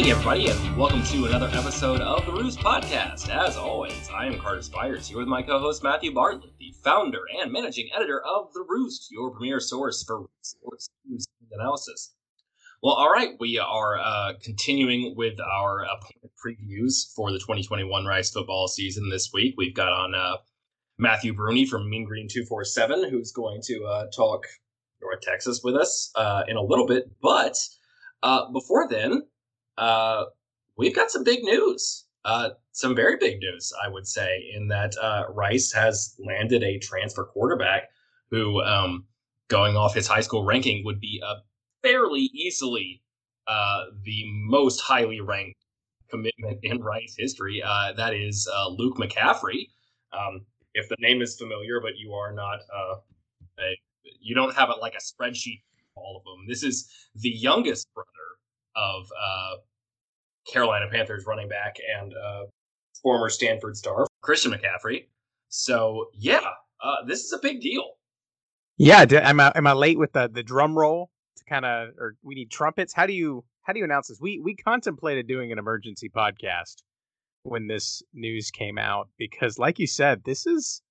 Hey, everybody, and welcome to another episode of the Roost Podcast. As always, I am Carter Spires here with my co host Matthew Bartlett, the founder and managing editor of The Roost, your premier source for sports news and analysis. Well, all right, we are uh, continuing with our previews for the 2021 Rice football season this week. We've got on uh, Matthew Brune from Mean Green 247, who's going to uh, talk North Texas with us uh, in a little bit. But uh, before then, uh, we've got some big news. Uh, some very big news, I would say, in that uh, Rice has landed a transfer quarterback who, um, going off his high school ranking, would be a fairly easily uh, the most highly ranked commitment in Rice history. Uh, that is Luke McCaffrey. Um, if the name is familiar, but you are not a, you don't have it like a spreadsheet all of them. This is the youngest brother of uh, Carolina Panthers running back and uh, former Stanford star Christian McCaffrey. So yeah, uh, this is a big deal. Yeah, am I am I late with the the drum roll to kind of or we need trumpets? How do you how do you announce this? We we contemplated doing an emergency podcast when this news came out because like you said, this is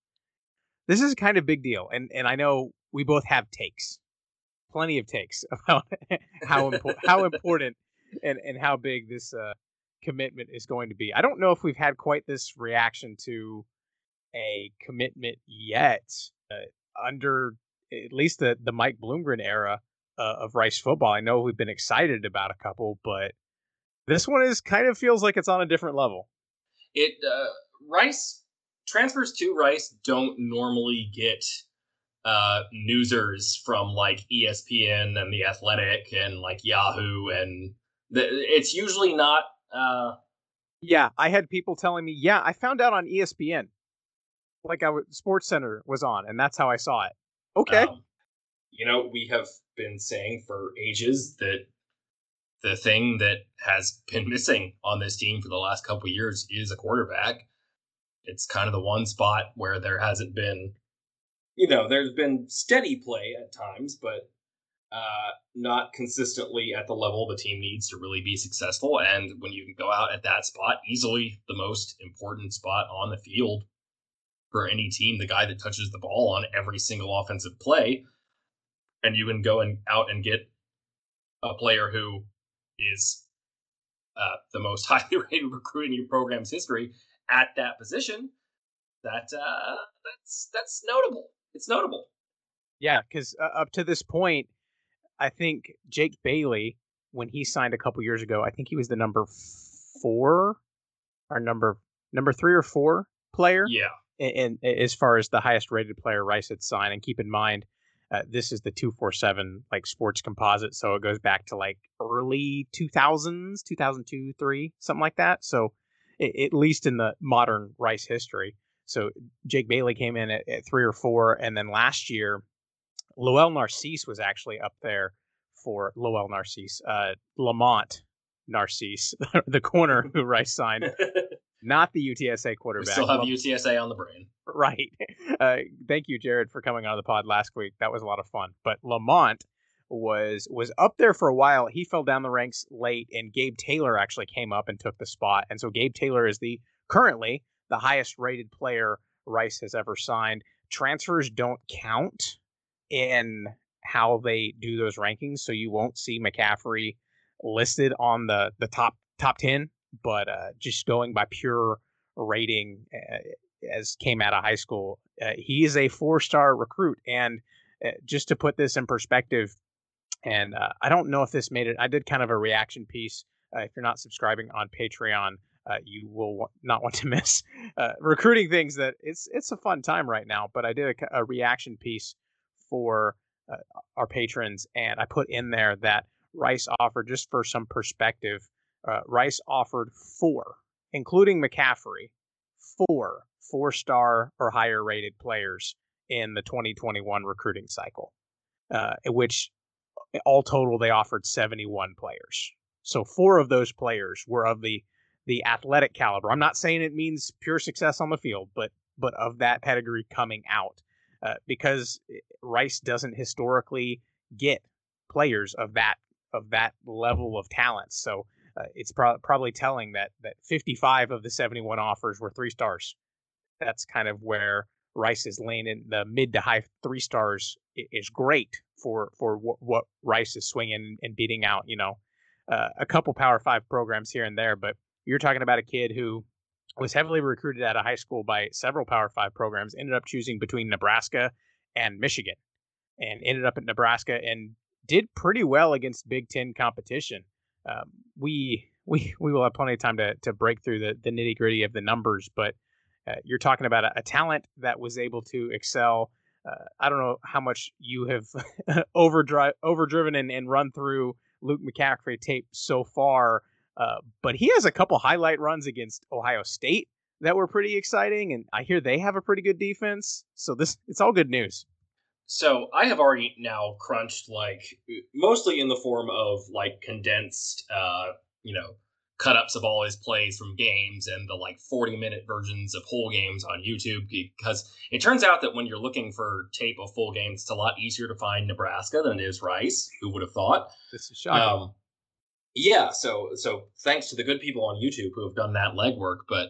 this is kind of big deal. And and I know we both have takes. Plenty of takes about how impo- how important and and how big this uh, commitment is going to be. I don't know if we've had quite this reaction to a commitment yet uh, under at least the the Mike Bloomgren era uh, of Rice football. I know we've been excited about a couple, but this one is kind of feels like it's on a different level. It uh, Rice transfers to Rice don't normally get uh, newsers from like ESPN and the Athletic and like Yahoo and it's usually not. Uh, yeah, I had people telling me, yeah, I found out on ESPN, like I was Sports Center was on, and that's how I saw it. Okay. Um, you know, we have been saying for ages that the thing that has been missing on this team for the last couple years is a quarterback. It's kind of the one spot where there hasn't been, you know, there's been steady play at times, but uh, not consistently at the level the team needs to really be successful. And when you can go out at that spot, easily the most important spot on the field for any team, the guy that touches the ball on every single offensive play, and you can go and out and get a player who is uh, the most highly rated recruit in your program's history at that position. That uh, that's that's notable. It's notable. Yeah, because uh, up to this point, I think Jake Bailey, when he signed a couple years ago, I think he was the number four or number number three or four player. Yeah. And, as far as the highest rated player Rice had signed, and keep in mind, uh, this is the two four seven like sports composite, so it goes back to like early two thousands, two thousand two, three, something like that. So it, at least in the modern Rice history. So Jake Bailey came in at, at three or four, and then last year Lowell Narcisse was actually up there for Lowell Narcisse. Uh, Lamont Narcisse, the corner who Rice signed, not the UTSA quarterback. We still have UTSA on the brain. Right. Uh, thank you, Jared, for coming on the pod last week. That was a lot of fun. But Lamont was was up there for a while. He fell down the ranks late, and Gabe Taylor actually came up and took the spot. And so Gabe Taylor is the currently the highest rated player Rice has ever signed. Transfers don't count in how they do those rankings. So you won't see McCaffrey listed on the the top top ten, but uh, just going by pure rating uh, as came out of high school, uh, he is a four star recruit. And uh, just to put this in perspective, and uh, I don't know if this made it. I did kind of a reaction piece. Uh, if you're not subscribing on Patreon. you will not want to miss recruiting things that it's it's a fun time right now. But I did a, a reaction piece for uh, our patrons, and I put in there that Rice offered, just for some perspective, uh, Rice offered four, including McCaffrey, four four star or higher rated players in the 2021 recruiting cycle, uh, which all total they offered 71 players. So four of those players were of the the athletic caliber. I'm not saying it means pure success on the field, but but of that pedigree coming out uh, because Rice doesn't historically get players of that of that level of talent. So uh, it's pro- probably telling that that 55 of the 71 offers were three stars. That's kind of where Rice is laying in the mid to high three stars is great for for what, what Rice is swinging and beating out. You know, uh, a couple Power Five programs here and there, but you're talking about a kid who was heavily recruited out of high school by several Power Five programs. Ended up choosing between Nebraska and Michigan, and ended up at Nebraska and did pretty well against Big Ten competition. Um, we we we will have plenty of time to to break through the the nitty gritty of the numbers, but uh, you're talking about a, a, talent that was able to excel. Uh, I don't know how much you have overdrive overdriven and, and run through Luke McCaffrey tape so far, uh, but he has a couple highlight runs against Ohio State that were pretty exciting, and I hear they have a pretty good defense. So this it's all good news. So I have already now crunched like mostly in the form of like condensed, uh, you know, cut ups of all his plays from games and the like 40 minute versions of whole games on YouTube because it turns out that when you're looking for tape of full games, it's a lot easier to find Nebraska than it is Rice. Who would have thought? This is shocking. Um, yeah, so so thanks to the good people on YouTube who have done that legwork. But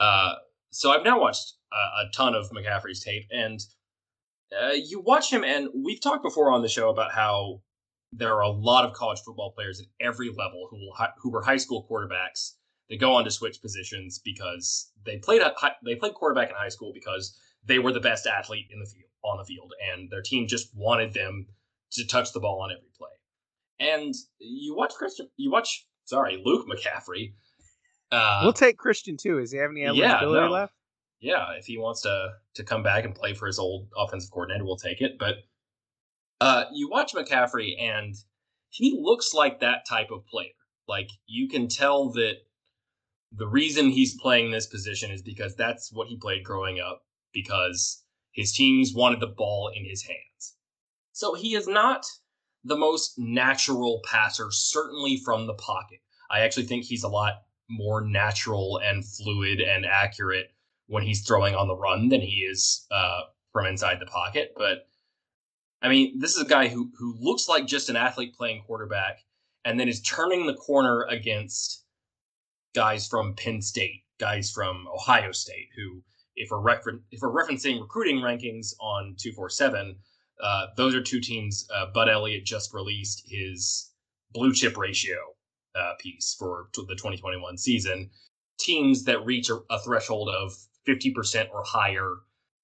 uh, so I've now watched a, a ton of McCaffrey's tape, and uh, you watch him, and we've talked before on the show about how there are a lot of college football players at every level who will, who were high school quarterbacks. They go on to switch positions because they played they played quarterback in high school because they were the best athlete in the field on the field, and their team just wanted them to touch the ball on every play. And you watch Christian, you watch sorry Luke McCaffrey. Uh, we'll take Christian too. Does he have any eligibility yeah, no. left? Yeah, if he wants to to come back and play for his old offensive coordinator, we'll take it. But uh, you watch McCaffrey, and he looks like that type of player. Like you can tell that the reason he's playing this position is because that's what he played growing up. Because his teams wanted the ball in his hands. So he is not the most natural passer, certainly from the pocket. I actually think he's a lot more natural and fluid and accurate when he's throwing on the run than he is uh, from inside the pocket. But I mean, this is a guy who who looks like just an athlete playing quarterback, and then is turning the corner against guys from Penn State, guys from Ohio State, who, if we're refer- if we're referencing recruiting rankings on two four seven, uh, those are two teams. Uh, Bud Elliott just released his blue chip ratio uh, piece for the 2021 season. Teams that reach a, a threshold of 50% or higher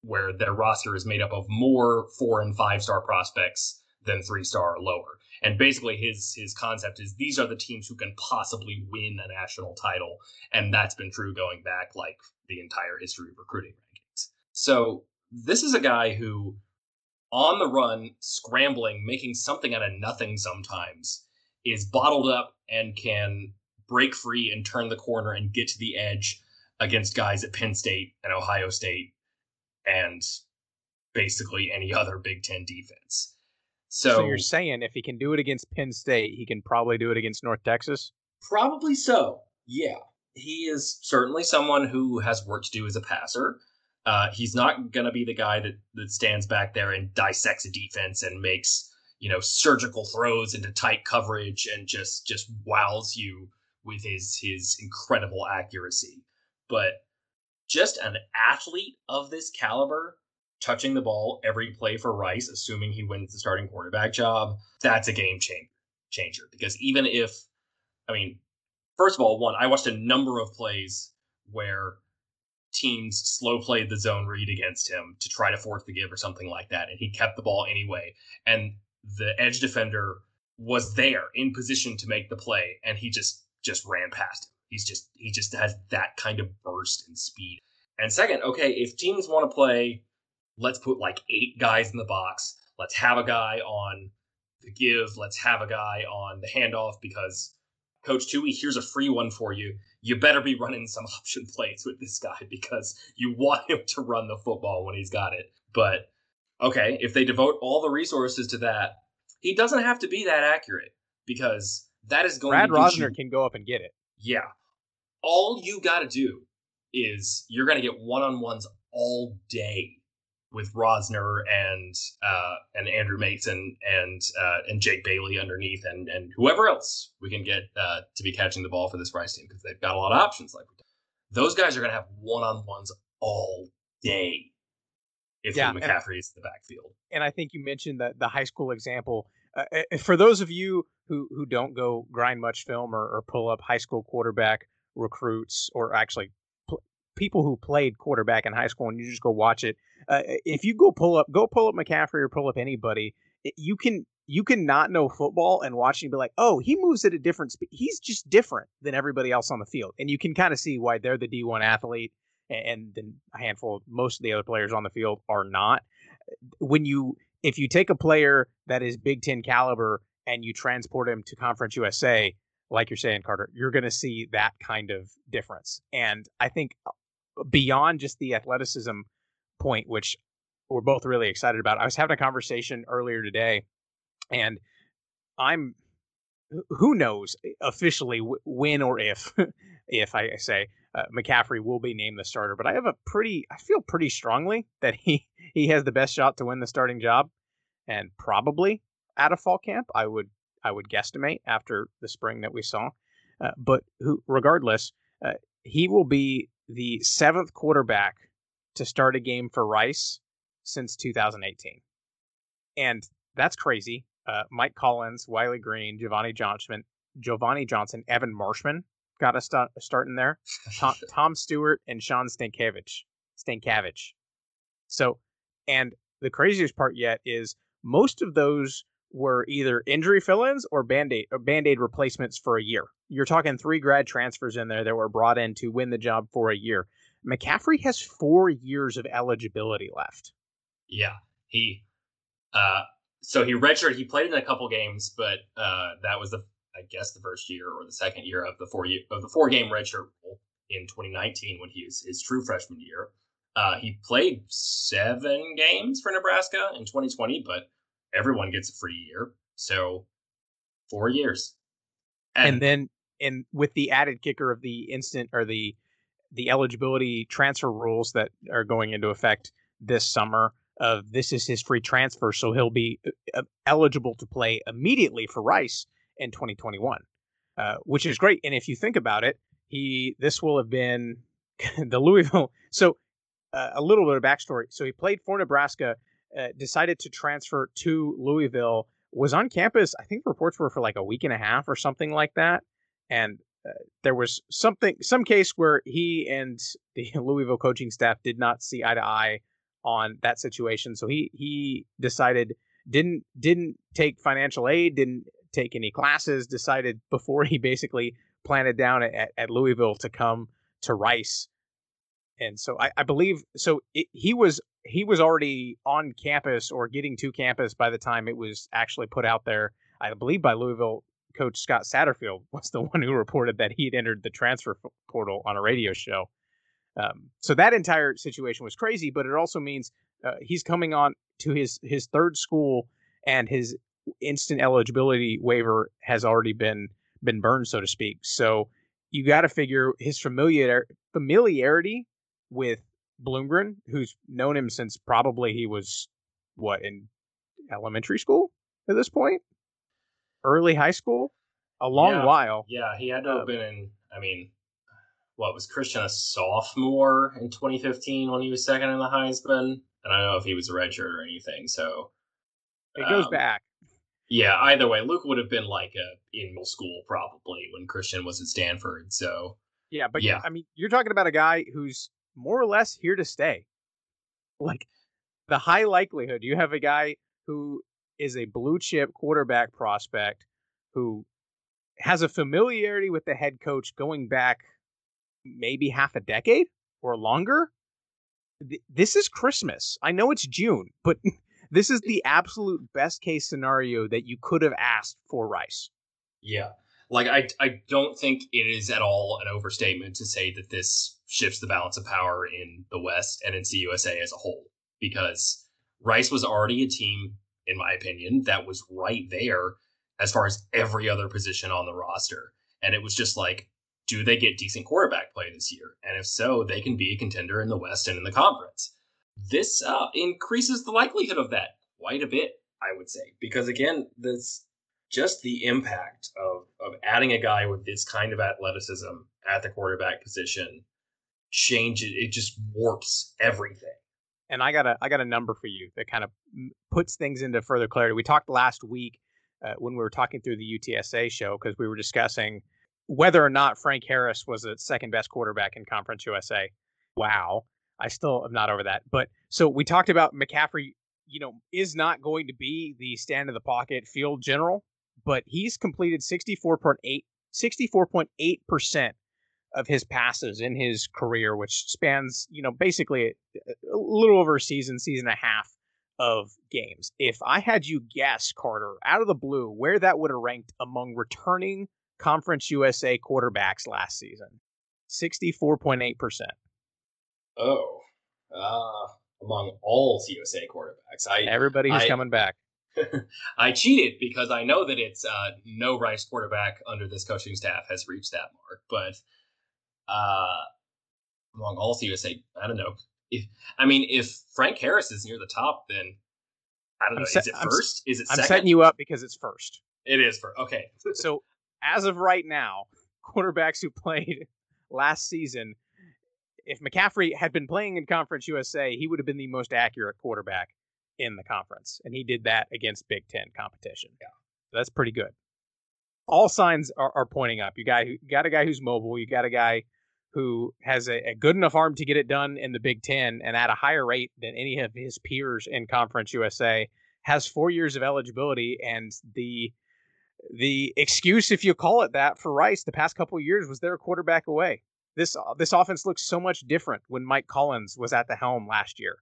where their roster is made up of more four and five star prospects than three star or lower. And basically his his concept is these are the teams who can possibly win a national title. And that's been true going back like the entire history of recruiting rankings. So this is a guy who on the run, scrambling, making something out of nothing sometimes, is bottled up and can break free and turn the corner and get to the edge against guys at Penn State and Ohio State and basically any other Big Ten defense. So, so, you're saying if he can do it against Penn State, he can probably do it against North Texas? Probably so. Yeah. He is certainly someone who has work to do as a passer. Uh, he's not going to be the guy that, that stands back there and dissects a defense and makes you know surgical throws into tight coverage and just just wows you with his his incredible accuracy. But just an athlete of this caliber touching the ball every play for Rice, assuming he wins the starting quarterback job, that's a game changer. Changer because even if, I mean, first of all, one, I watched a number of plays where teams slow played the zone read against him to try to force the give or something like that, and he kept the ball anyway. And the edge defender was there in position to make the play, and he just just ran past him. He's just he just has that kind of burst and speed. And second, okay, if teams want to play, let's put like eight guys in the box. Let's have a guy on the give. Let's have a guy on the handoff because Coach Tui, here's a free one for you. You better be running some option plays with this guy because you want him to run the football when he's got it. But okay, if they devote all the resources to that, he doesn't have to be that accurate because that is going Brad to Rosner you, can go up and get it. Yeah all you got to do is you're going to get one on ones all day with Rosner and uh, and Andrew Mason and uh, and Jake Bailey underneath and and whoever else we can get uh, to be catching the ball for this Rice team because they've got a lot of options. Like those guys are going to have one on ones all day if yeah, McCaffrey is in the backfield. And I think you mentioned that the high school example. Uh, uh, for those of you who who don't go grind much film or, or pull up high school quarterback recruits or actually people who played quarterback in high school and you just go watch it uh, if you go pull up go pull up mccaffrey or pull up anybody you can you can not know football and watch and be like oh he moves at a different speed he's just different than everybody else on the field and you can kind of see why they're the d1 athlete and then a handful of most of the other players on the field are not when you if you take a player that is big 10 caliber and you transport him to conference usa like you're saying, Carter, you're going to see that kind of difference. And I think beyond just the athleticism point, which we're both really excited about, I was having a conversation earlier today, and I'm who knows officially when or if, if I say uh, McCaffrey will be named the starter, but I have a pretty, I feel pretty strongly that he he has the best shot to win the starting job, and probably out of fall camp, I would I would guesstimate after the spring that we saw. Uh, but who, regardless, uh, he will be the seventh quarterback to start a game for Rice since 2018, and that's crazy. Uh, Mike Collins, Wiley Green, JoVoni Johnson, JoVoni Johnson, Evan Marshman got a, start, a start in there. Tom, Tom Stewart and Sean Stankavage. Stankavage. So, and the craziest part yet is most of those were either injury fill-ins or band-aid or band-aid replacements for a year. You're talking three grad transfers in there that were brought in to win the job for a year. McCaffrey has four years of eligibility left. Yeah, he. Uh, so he redshirted. He played in a couple games, but uh, that was the, I guess, the first year or the second year of the four year of the four game redshirt rule in 2019 when he was his true freshman year. Uh, he played seven games for Nebraska in 2020, but everyone gets a free year. So four years. And, and then and with the added kicker of the instant or the the eligibility transfer rules that are going into effect this summer of this is his free transfer so he'll be uh, uh, eligible to play immediately for Rice in 2021 uh, which is great and if you think about it he this will have been the Louisville so uh, a little bit of backstory so he played for Nebraska uh, decided to transfer to Louisville, was on campus. I think reports were for like a week and a half or something like that. And uh, there was something, some case where he and the Louisville coaching staff did not see eye to eye on that situation. So he he decided didn't didn't take financial aid, didn't take any classes. Decided before he basically planted down at, at Louisville to come to Rice and so I, I believe so. It, he was he was already on campus or getting to campus by the time it was actually put out there. I believe by Louisville coach Scott Satterfield was the one who reported that he had entered the transfer portal on a radio show. Um, so that entire situation was crazy, but it also means uh, he's coming on to his his third school, and his instant eligibility waiver has already been been burned, so to speak. So you got to figure his familiar familiarity with Bloomgren, who's known him since probably he was what in elementary school at this point, early high school, a long yeah, while. Yeah, he had to have um, been in. I mean, what was Christian a sophomore in 2015 when he was second in the Heisman? And I don't know if he was a redshirt or anything. So it goes um, back. Yeah, either way, Luke would have been like a in middle school probably when Christian was at Stanford. So yeah, but yeah, I mean, you're talking about a guy who's more or less here to stay. Like the high likelihood you have a guy who is a blue chip quarterback prospect who has a familiarity with the head coach going back maybe half a decade or longer. This is Christmas. I know it's June, but this is the absolute best case scenario that you could have asked for Rice. Yeah. Like I I don't think it is at all an overstatement to say that this shifts the balance of power in the West and in CUSA as a whole because Rice was already a team, in my opinion, that was right there as far as every other position on the roster. And it was just like, do they get decent quarterback play this year? And if so, they can be a contender in the West and in the conference. this uh, increases the likelihood of that quite a bit, I would say, because again, this just the impact of of adding a guy with this kind of athleticism at the quarterback position changes it it just warps everything. And I got a I got a number for you that kind of puts things into further clarity. We talked last week uh, when we were talking through the UTSA show because we were discussing whether or not Frank Harris was the second best quarterback in Conference USA. Wow. I still am not over that. But so we talked about McCaffrey, you know, is not going to be the stand in the pocket field general, but he's completed 64.8 64.8% of his passes in his career, which spans, you know, basically a, a little over a season, season and a half of games. If I had you guess, Carter, out of the blue, where that would have ranked among returning Conference USA quarterbacks last season, 64.8%. Oh, uh, among all CUSA quarterbacks, I everybody who's I, coming back. I cheated because I know that it's uh, no Rice quarterback under this coaching staff has reached that mark, but uh, among all CUSA, I don't know. If I mean, if Frank Harris is near the top, then I don't know. is it 1st is it? I'm setting you up because it's first. It is for okay. so as of right now, quarterbacks who played last season, if McCaffrey had been playing in Conference USA, he would have been the most accurate quarterback in the conference, and he did that against Big Ten competition. Yeah, so that's pretty good. All signs are, are pointing up. You got you got a guy who's mobile. You got a guy who has a, a, good enough arm to get it done in the Big Ten and at a higher rate than any of his peers in Conference USA. Has four years of eligibility, and the the excuse, if you call it that, for Rice the past couple years was they're a quarterback away. This uh, this offense looks so much different when Mike Collins was at the helm last year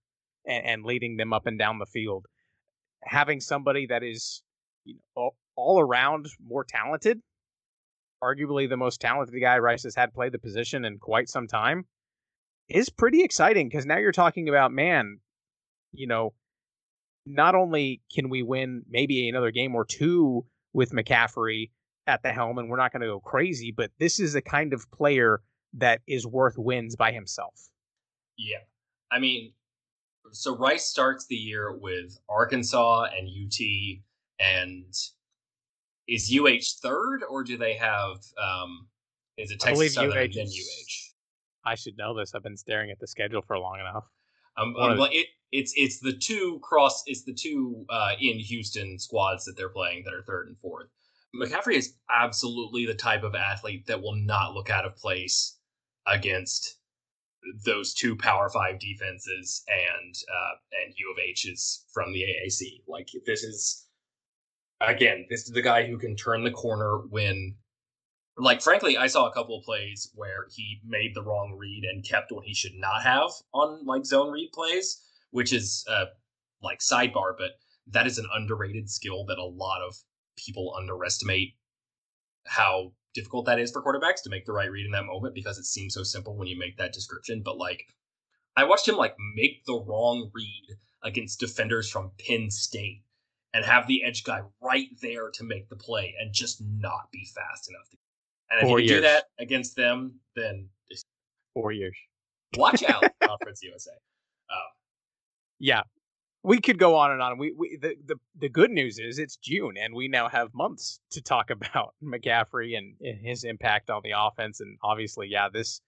and, and leading them up and down the field. Having somebody that is you know, all, all around more talented, arguably the most talented guy Rice has had play the position in quite some time, is pretty exciting because now you're talking about man, you know, not only can we win maybe another game or two with McCaffrey at the helm, and we're not going to go crazy, but this is a kind of player that is worth wins by himself. Yeah. I mean, so Rice starts the year with Arkansas and UT, and is UH third, or do they have, um, is it Texas Southern UH and then UH? I should know this. I've been staring at the schedule for long enough. Um, um, it, it's it's the two cross it's the two uh, in Houston squads that they're playing that are third and fourth. McCaffrey is absolutely the type of athlete that will not look out of place against those two Power Five defenses and uh, and U of H is from the AAC. Like this is again, this is the guy who can turn the corner when like frankly i saw a couple of plays where he made the wrong read and kept what he should not have on like zone read plays which is uh like sidebar but that is an underrated skill that a lot of people underestimate how difficult that is for quarterbacks to make the right read in that moment because it seems so simple when you make that description but like i watched him like make the wrong read against defenders from penn state and have the edge guy right there to make the play and just not be fast enough to and if Four you years. do that against them, then four years. Watch out, Conference USA. Um, yeah, we could go on and on. We, we the, the the good news is it's June, and we now have months to talk about McCaffrey and, and his impact on the offense. And obviously, yeah, this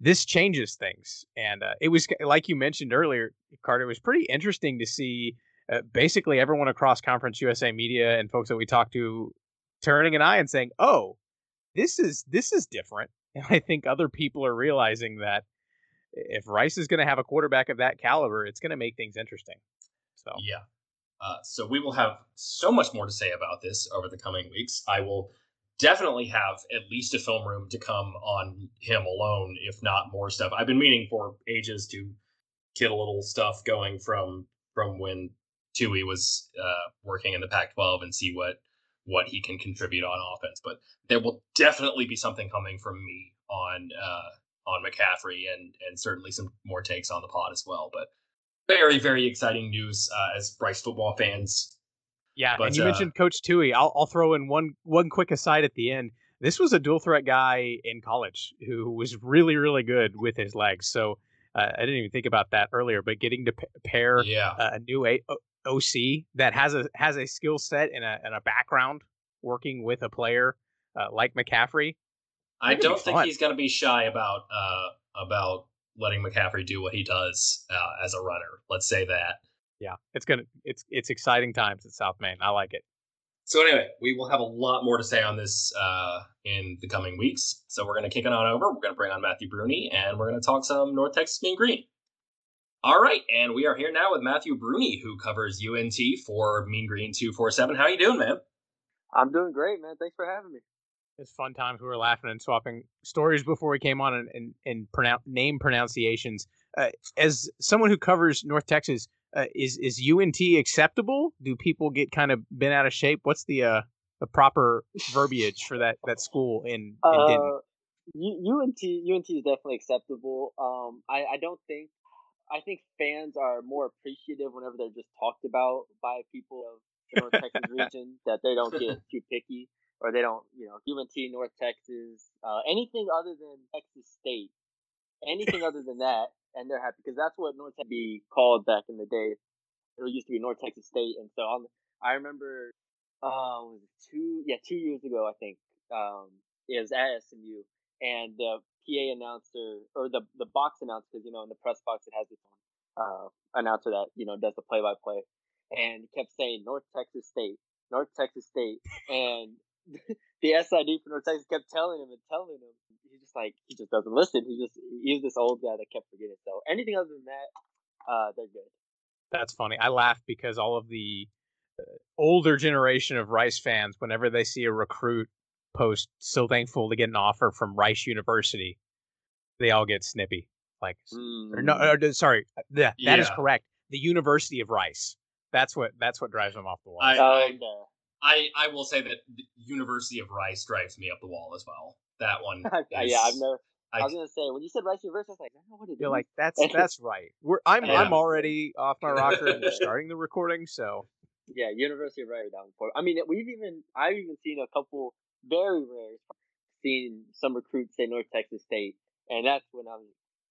this changes things. And uh, it was like you mentioned earlier, Carter. It was pretty interesting to see. Uh, basically, everyone across Conference USA media and folks that we talked to turning an eye and saying, "Oh, this is this is different. And I think other people are realizing that if Rice is going to have a quarterback of that caliber, it's going to make things interesting. So yeah. Uh, so we will have so much more to say about this over the coming weeks. I will definitely have at least a film room to come on him alone, if not more stuff. I've been meaning for ages to get a little stuff going from from when Tui was uh, working in the Pac-12 and see what what he can contribute on offense. But there will definitely be something coming from me on uh, on McCaffrey and and certainly some more takes on the pod as well. But very very exciting news uh, as Bryce football fans. Yeah, but, and you uh, mentioned Coach Tui. I'll I'll throw in one one quick aside at the end. This was a dual threat guy in college who was really really good with his legs. So uh, I didn't even think about that earlier, but getting to p- pair Yeah. a, a new a- OC that has a has a skill set and a and a background working with a player uh, like McCaffrey. I don't think fun. he's going to be shy about uh, about letting McCaffrey do what he does uh, as a runner. Let's say that. Yeah, it's gonna it's it's exciting times at South Main. I like it. So anyway, we will have a lot more to say on this uh, in the coming weeks. So we're going to kick it on over. We're going to bring on Matthew Brune, and we're going to talk some North Texas Mean Green. All right, and we are here now with Matthew Brune, who covers UNT for Mean Green two four seven. How you doing, man? I'm doing great, man. Thanks for having me. It's fun times. We were laughing and swapping stories before we came on and and, and pronoun- name pronunciations. Uh, as someone who covers North Texas, uh, is is UNT acceptable? Do people get kind of bent out of shape? What's the uh the proper verbiage for that that school in, in Uh, U- UNT UNT is definitely acceptable. Um, I, I don't think I think fans are more appreciative whenever they're just talked about by people of the North Texas region that they don't get too picky or they don't you know UNT North Texas uh, anything other than Texas State anything other than that and they're happy because that's what North Texas be called back in the day. It used to be North Texas State, and so I'm, I remember was two yeah two years ago I think um it was at SMU and the PA announcer or the the box announcer because you know in the press box it has its own uh announcer that you know does the play by play and kept saying North Texas State North Texas State and the SID for North Texas kept telling him and telling him. He's just like he just doesn't listen. He just he's this old guy that kept forgetting. So anything other than that uh they're good. That's funny. I laugh because all of the uh, older generation of Rice fans, whenever they see a recruit post so thankful to get an offer from Rice University, they all get snippy. Like, or no, Mm. or, sorry, uh, yeah, that is correct. The University of Rice. That's what that's what drives them off the wall. I- Oh, okay. I, I will say that the University of Rice drives me up the wall as well. That one. is- yeah, I've never. I, I- was gonna say when you said Rice University, I was like, I don't know what it You're is. like, that's that's right. We're I'm Yeah. I'm already off my rocker and we're starting the recording, so yeah, University of Rice down for. I mean, we've even I've even seen a couple very rare seeing some recruits say North Texas State, and that's when I'm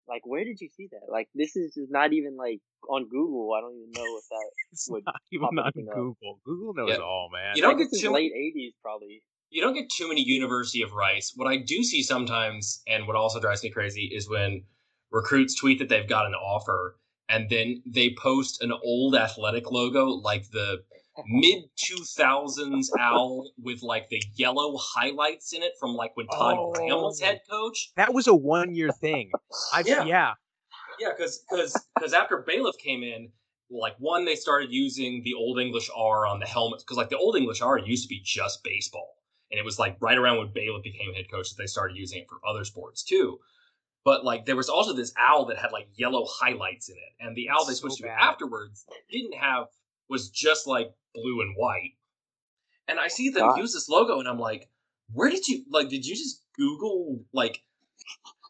like, where did you see that? Like, this is just not even like on Google. I don't even know if that. it's Would not even pop on anything up. Google. Google knows Yeah. all, man. You don't like, get too- late '80s probably. you don't get too many University of Rice. What I do see sometimes, and what also drives me crazy, is when recruits tweet that they've got an offer, and then they post an old athletic logo, like the mid two thousands owl with like the yellow highlights in it from like when Todd oh. Graham was Oh. head coach. that was a one year thing. I've Yeah. yeah. Yeah, because because after Bailiff came in, like one they started using the Old English R on the helmets because like the Old English R used to be just baseball, and it was like right around when Bailiff became head coach that they started using it for other sports too. But like there was also this owl that had like yellow highlights in it, and the owl they So switched to afterwards didn't have was just like blue and white. And I see them God. use this logo, and I'm like, where did you like? Did you just Google like?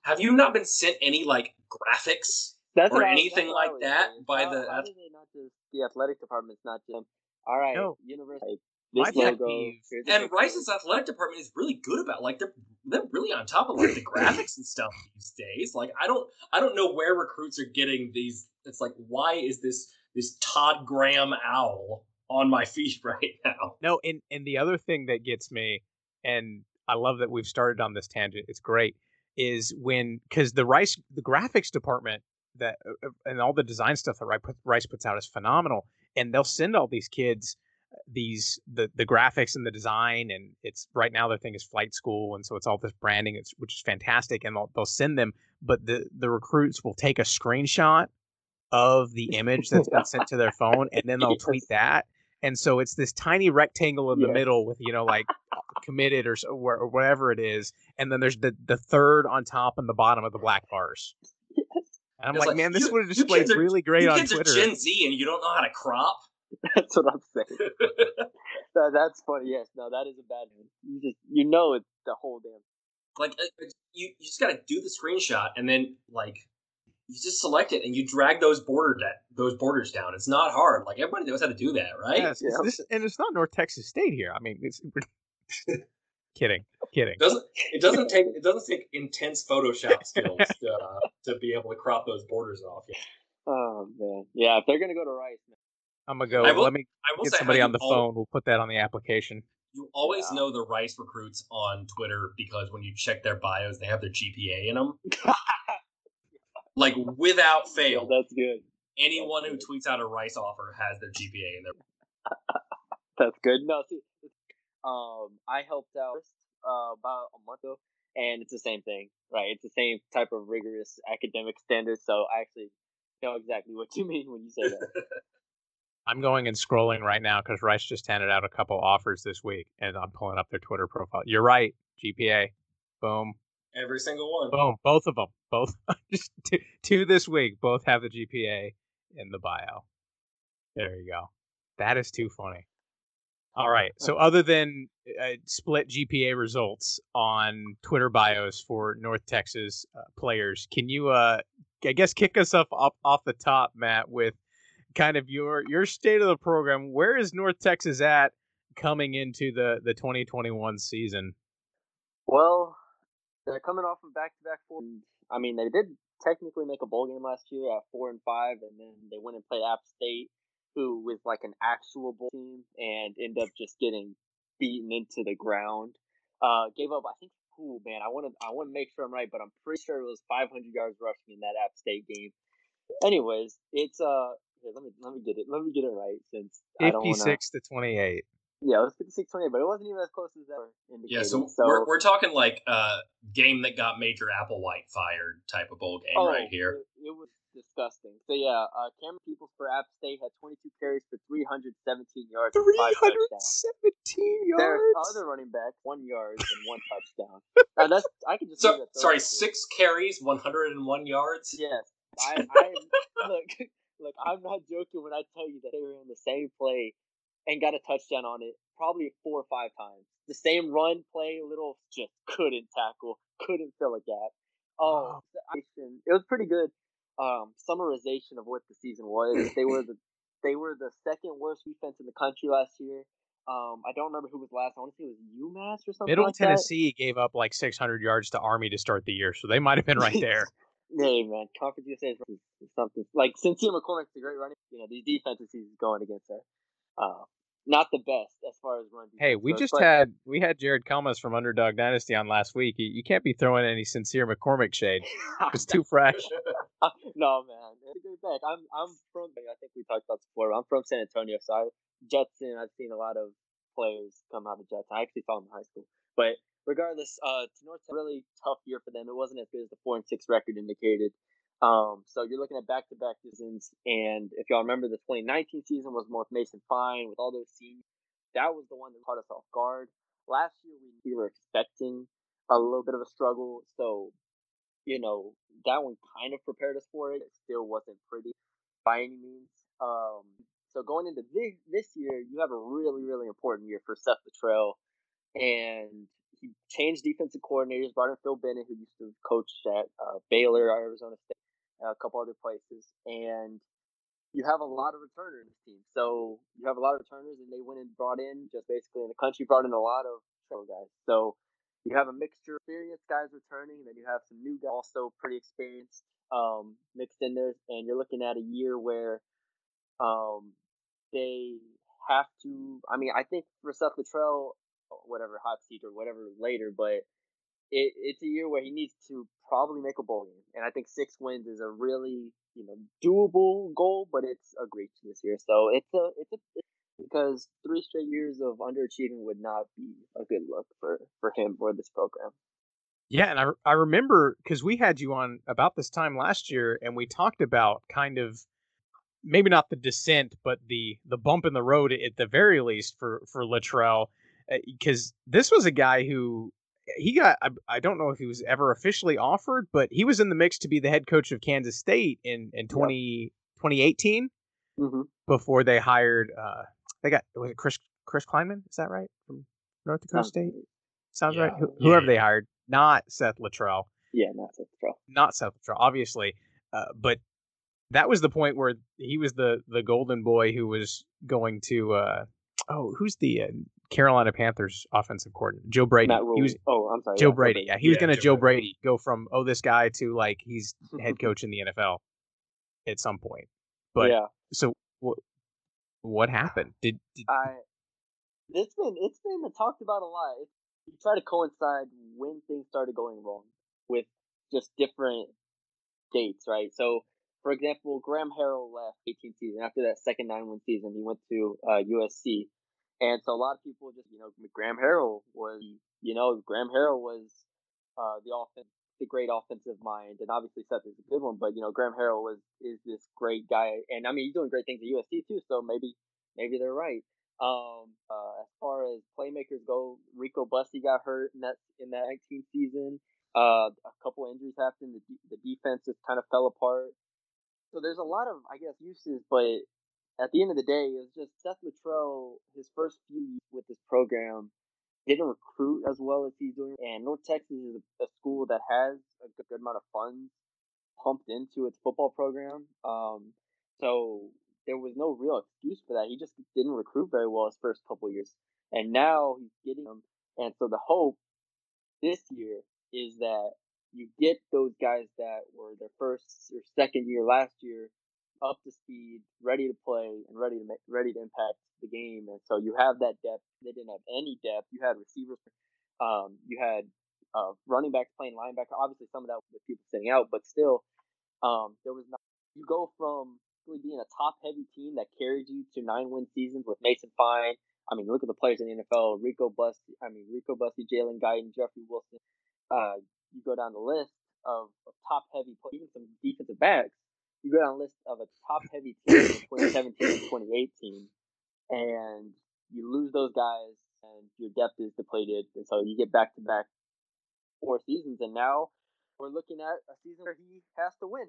Have you not been sent any like graphics That's or what I- that's anything what like that saying. by How- the How ath- do they not just the athletic department's not just all right? No. University. My This pet logo. peeve- here's a and. Rice's athletic department is really good about like they're they're really on top of like the graphics and stuff these days. Like I don't I don't know where recruits are getting these. It's like why is this this Todd Graham owl on my feet right now? No, and and the other thing that gets me, and I love that we've started on this tangent. It's great, is when because the Rice the graphics department that uh, and all the design stuff that Rice puts out is phenomenal, and they'll send all these kids uh, these the the graphics and the design, and it's right now their thing is flight school, and so it's all this branding, it's which is fantastic, and they'll they'll send them, but the the recruits will take a screenshot of the image that's been sent to their phone, and then they'll tweet that. And so it's this tiny rectangle in the Yes. middle with you know like committed or, so, or whatever it is, and then there's the the third on top and the bottom of the black bars. And I'm like, like, man, this you- would have you displayed kids are- really great you on kids Twitter. are Gen Z and you don't know how to crop. That's what I'm saying. That, that's funny. Yes, no, that is a bad one. You just you know it's the whole damn. like uh, uh, you, you just got to do the screenshot and then like you just select it and you drag those border da- those borders down. It's not hard. Like everybody knows how to do that, right? Yes, it's Yeah. this, and it's not North Texas State here. I mean, it's Kidding, kidding. It doesn't it doesn't take it doesn't take intense Photoshop skills to, uh, to be able to crop those borders off. Oh man, yeah. If they're gonna go to Rice, man. I'm gonna go. Will- let me I will get somebody on the al- phone. We'll put that on the application. You always Yeah. know the Rice recruits on Twitter because when you check their bios, they have their GPA in them. like without fail, That's good. anyone who tweets out a Rice offer has their GPA in their. That's good. No, see, um, I helped out uh, about a month ago, and it's the same thing, right? It's the same type of rigorous academic standards. So I actually know exactly what you mean when you say that. I'm going and scrolling right now because Rice just handed out a couple offers this week, and I'm pulling up their Twitter profile. You're right, GPA. Boom, Every single one. boom. Both of them, both just two, two this week. Both have the GPA in the bio. There you go. That is too funny. All right. So other than uh, split GPA results on Twitter bios for North Texas uh, players, can you, uh, I guess, kick us up, up off the top, Matt, with kind of your your state of the program? Where is North Texas at coming into the the 2021 season? Well, they're coming off of back-to-back four. and, I mean, they did technically make a bowl game last year at four and five, and then they went and played App State, who was like an actual bowl team, and end up just getting beaten into the ground. Uh, gave up, I think. Ooh, man, I want to, I want to make sure I'm right, but I'm pretty sure it was 500 yards rushing in that App State game. Anyways, it's uh, let me let me get it, let me get it right since I don't want to. to 28. Yeah, it was 56 28, but it wasn't even as close as that Yeah, indicated. so, we're we're talking like uh game that got Major Applewhite fired type of bowl game right here. It, it was disgusting. So yeah, uh, Camerun Peoples for App State had 22 carries for 317 yards, and five touchdowns. 317 Their yards. other running back, one yard and one touchdown. Uh, that's I can just So that sorry, throw. six carries, one hundred and one yards. Yes, I, I look, look. I'm not joking when I tell you that they were in the same play and got a touchdown on it probably four or five times. The same run play, little just couldn't tackle, couldn't fill a gap. Oh, action- it was pretty good. Um, summarization of what the season was. They were the they were the second worst defense in the country last year. Um, I don't remember who was last. I want to say it was UMass or something. Middle like that. Tennessee gave up like 600 yards to Army to start the year, so they might have been right there. Hey man, Conference USA is something like Sincere McCormick's a great running. You know these defenses he's going against are uh, not the best as far as run. hey, we goes, just but- had we had Jared Kalmas from Underdog Dynasty on last week. You, you can't be throwing any sincere McCormick shade. It's too fresh. no man, it's a back. I'm I'm from. I think we talked about this before. I'm from San Antonio, so I, Judson. I've seen a lot of players come out of Judson. I actually saw them in high school, but regardless, uh, North Texas, really tough year for them. It wasn't as good as the four and six record indicated. Um, so you're looking at back-to-back seasons, and if y'all remember, the 2019 season was more with Mason Fine with all those seniors. That was the one that caught us off guard. Last year, we, we were expecting a little bit of a struggle, so you know that one kind of prepared us for it. It still wasn't pretty by any means. Um, so going into this this year, you have a really really important year for Seth Littrell, and he changed defensive coordinators. Brought in Phil Bennett, who used to coach at uh, Baylor, Arizona State, a couple other places, and you have a lot of returners in this team. So you have a lot of returners, and they went and brought in just basically in the country brought in a lot of trail guys. So you have a mixture of experienced guys returning, and then you have some new guys also pretty experienced um, mixed in there, and you're looking at a year where um, they have to. I mean, I think for Seth Littrell, whatever hot seat or whatever later, but it, it's a year where he needs to probably make a bowl game, and I think six wins is a really you know doable goal, but it's a great this year. So it's a it's a because three straight years of underachieving would not be a good look for for him or this program. Yeah, and I I remember because we had you on about this time last year, and we talked about kind of maybe not the descent, but the the bump in the road at the very least for for Littrell, eh, because this was a guy who he got I, I don't know if he was ever officially offered, but he was in the mix to be the head coach of Kansas State in in 20, 2018 Mm-hmm. before they hired uh they got was it Chris Chris Klieman is that right from North Dakota State sounds Yeah. right Yeah, whoever yeah. they hired not Seth Littrell Yeah, not Seth Littrell. not Seth Littrell, obviously, uh, but that was the point where he was the the golden boy who was going to uh, oh, who's the uh, Carolina Panthers offensive coordinator? Joe Brady. He was oh, I'm sorry. Joe yeah, Brady. Yeah, he was gonna Joe Joe Brady. Brady go from oh this guy to like he's head coach in the NFL at some point. But yeah, so what what happened? Did, did I. It's been it's been talked about a lot. It's, you try to coincide when things started going wrong with just different dates, right? So, for example, Graham Harrell left 18 season after that second nine win season. He went to uh, USC, and so a lot of people just you know Graham Harrell was you know Graham Harrell was uh, the offense the great offensive mind, and obviously Seth is a good one, but you know Graham Harrell was is this great guy, and I mean he's doing great things at USC too. So maybe maybe they're right. Um, uh, as far as playmakers go, Rico Bussey got hurt in that in that 19 season. Uh, a couple injuries happened. The, the defense just kind of fell apart. So there's a lot of, I guess, uses, but at the end of the day, it was just Seth Littrell, his first few years with this program, didn't recruit as well as he's doing. And North Texas is a, a school that has a good, good amount of funds pumped into its football program. Um, so there was no real excuse for that. He just didn't recruit very well his first couple years. And now he's getting them. And so the hope this year is that you get those guys that were their first or second year last year up to speed, ready to play, and ready to make, ready to impact the game. And so you have that depth. They didn't have any depth. You had receivers. Um, you had uh, running backs playing linebacker. Obviously, some of that with people sitting out, but still, um, there was not. You go from really being a top heavy team that carried you to nine win seasons with Mason Fine. I mean, look at the players in the NFL: Rico Bussey. I mean, Rico Bussey, Jalen Guyton, Jeffrey Wilson. Uh, you go down the list of, of top heavy, even some defensive backs. You go down the list of a top heavy team in 2017 and 2018, and you lose those guys, and your depth is depleted, and so you get back to back four seasons, and now we're looking at a season where he has to win.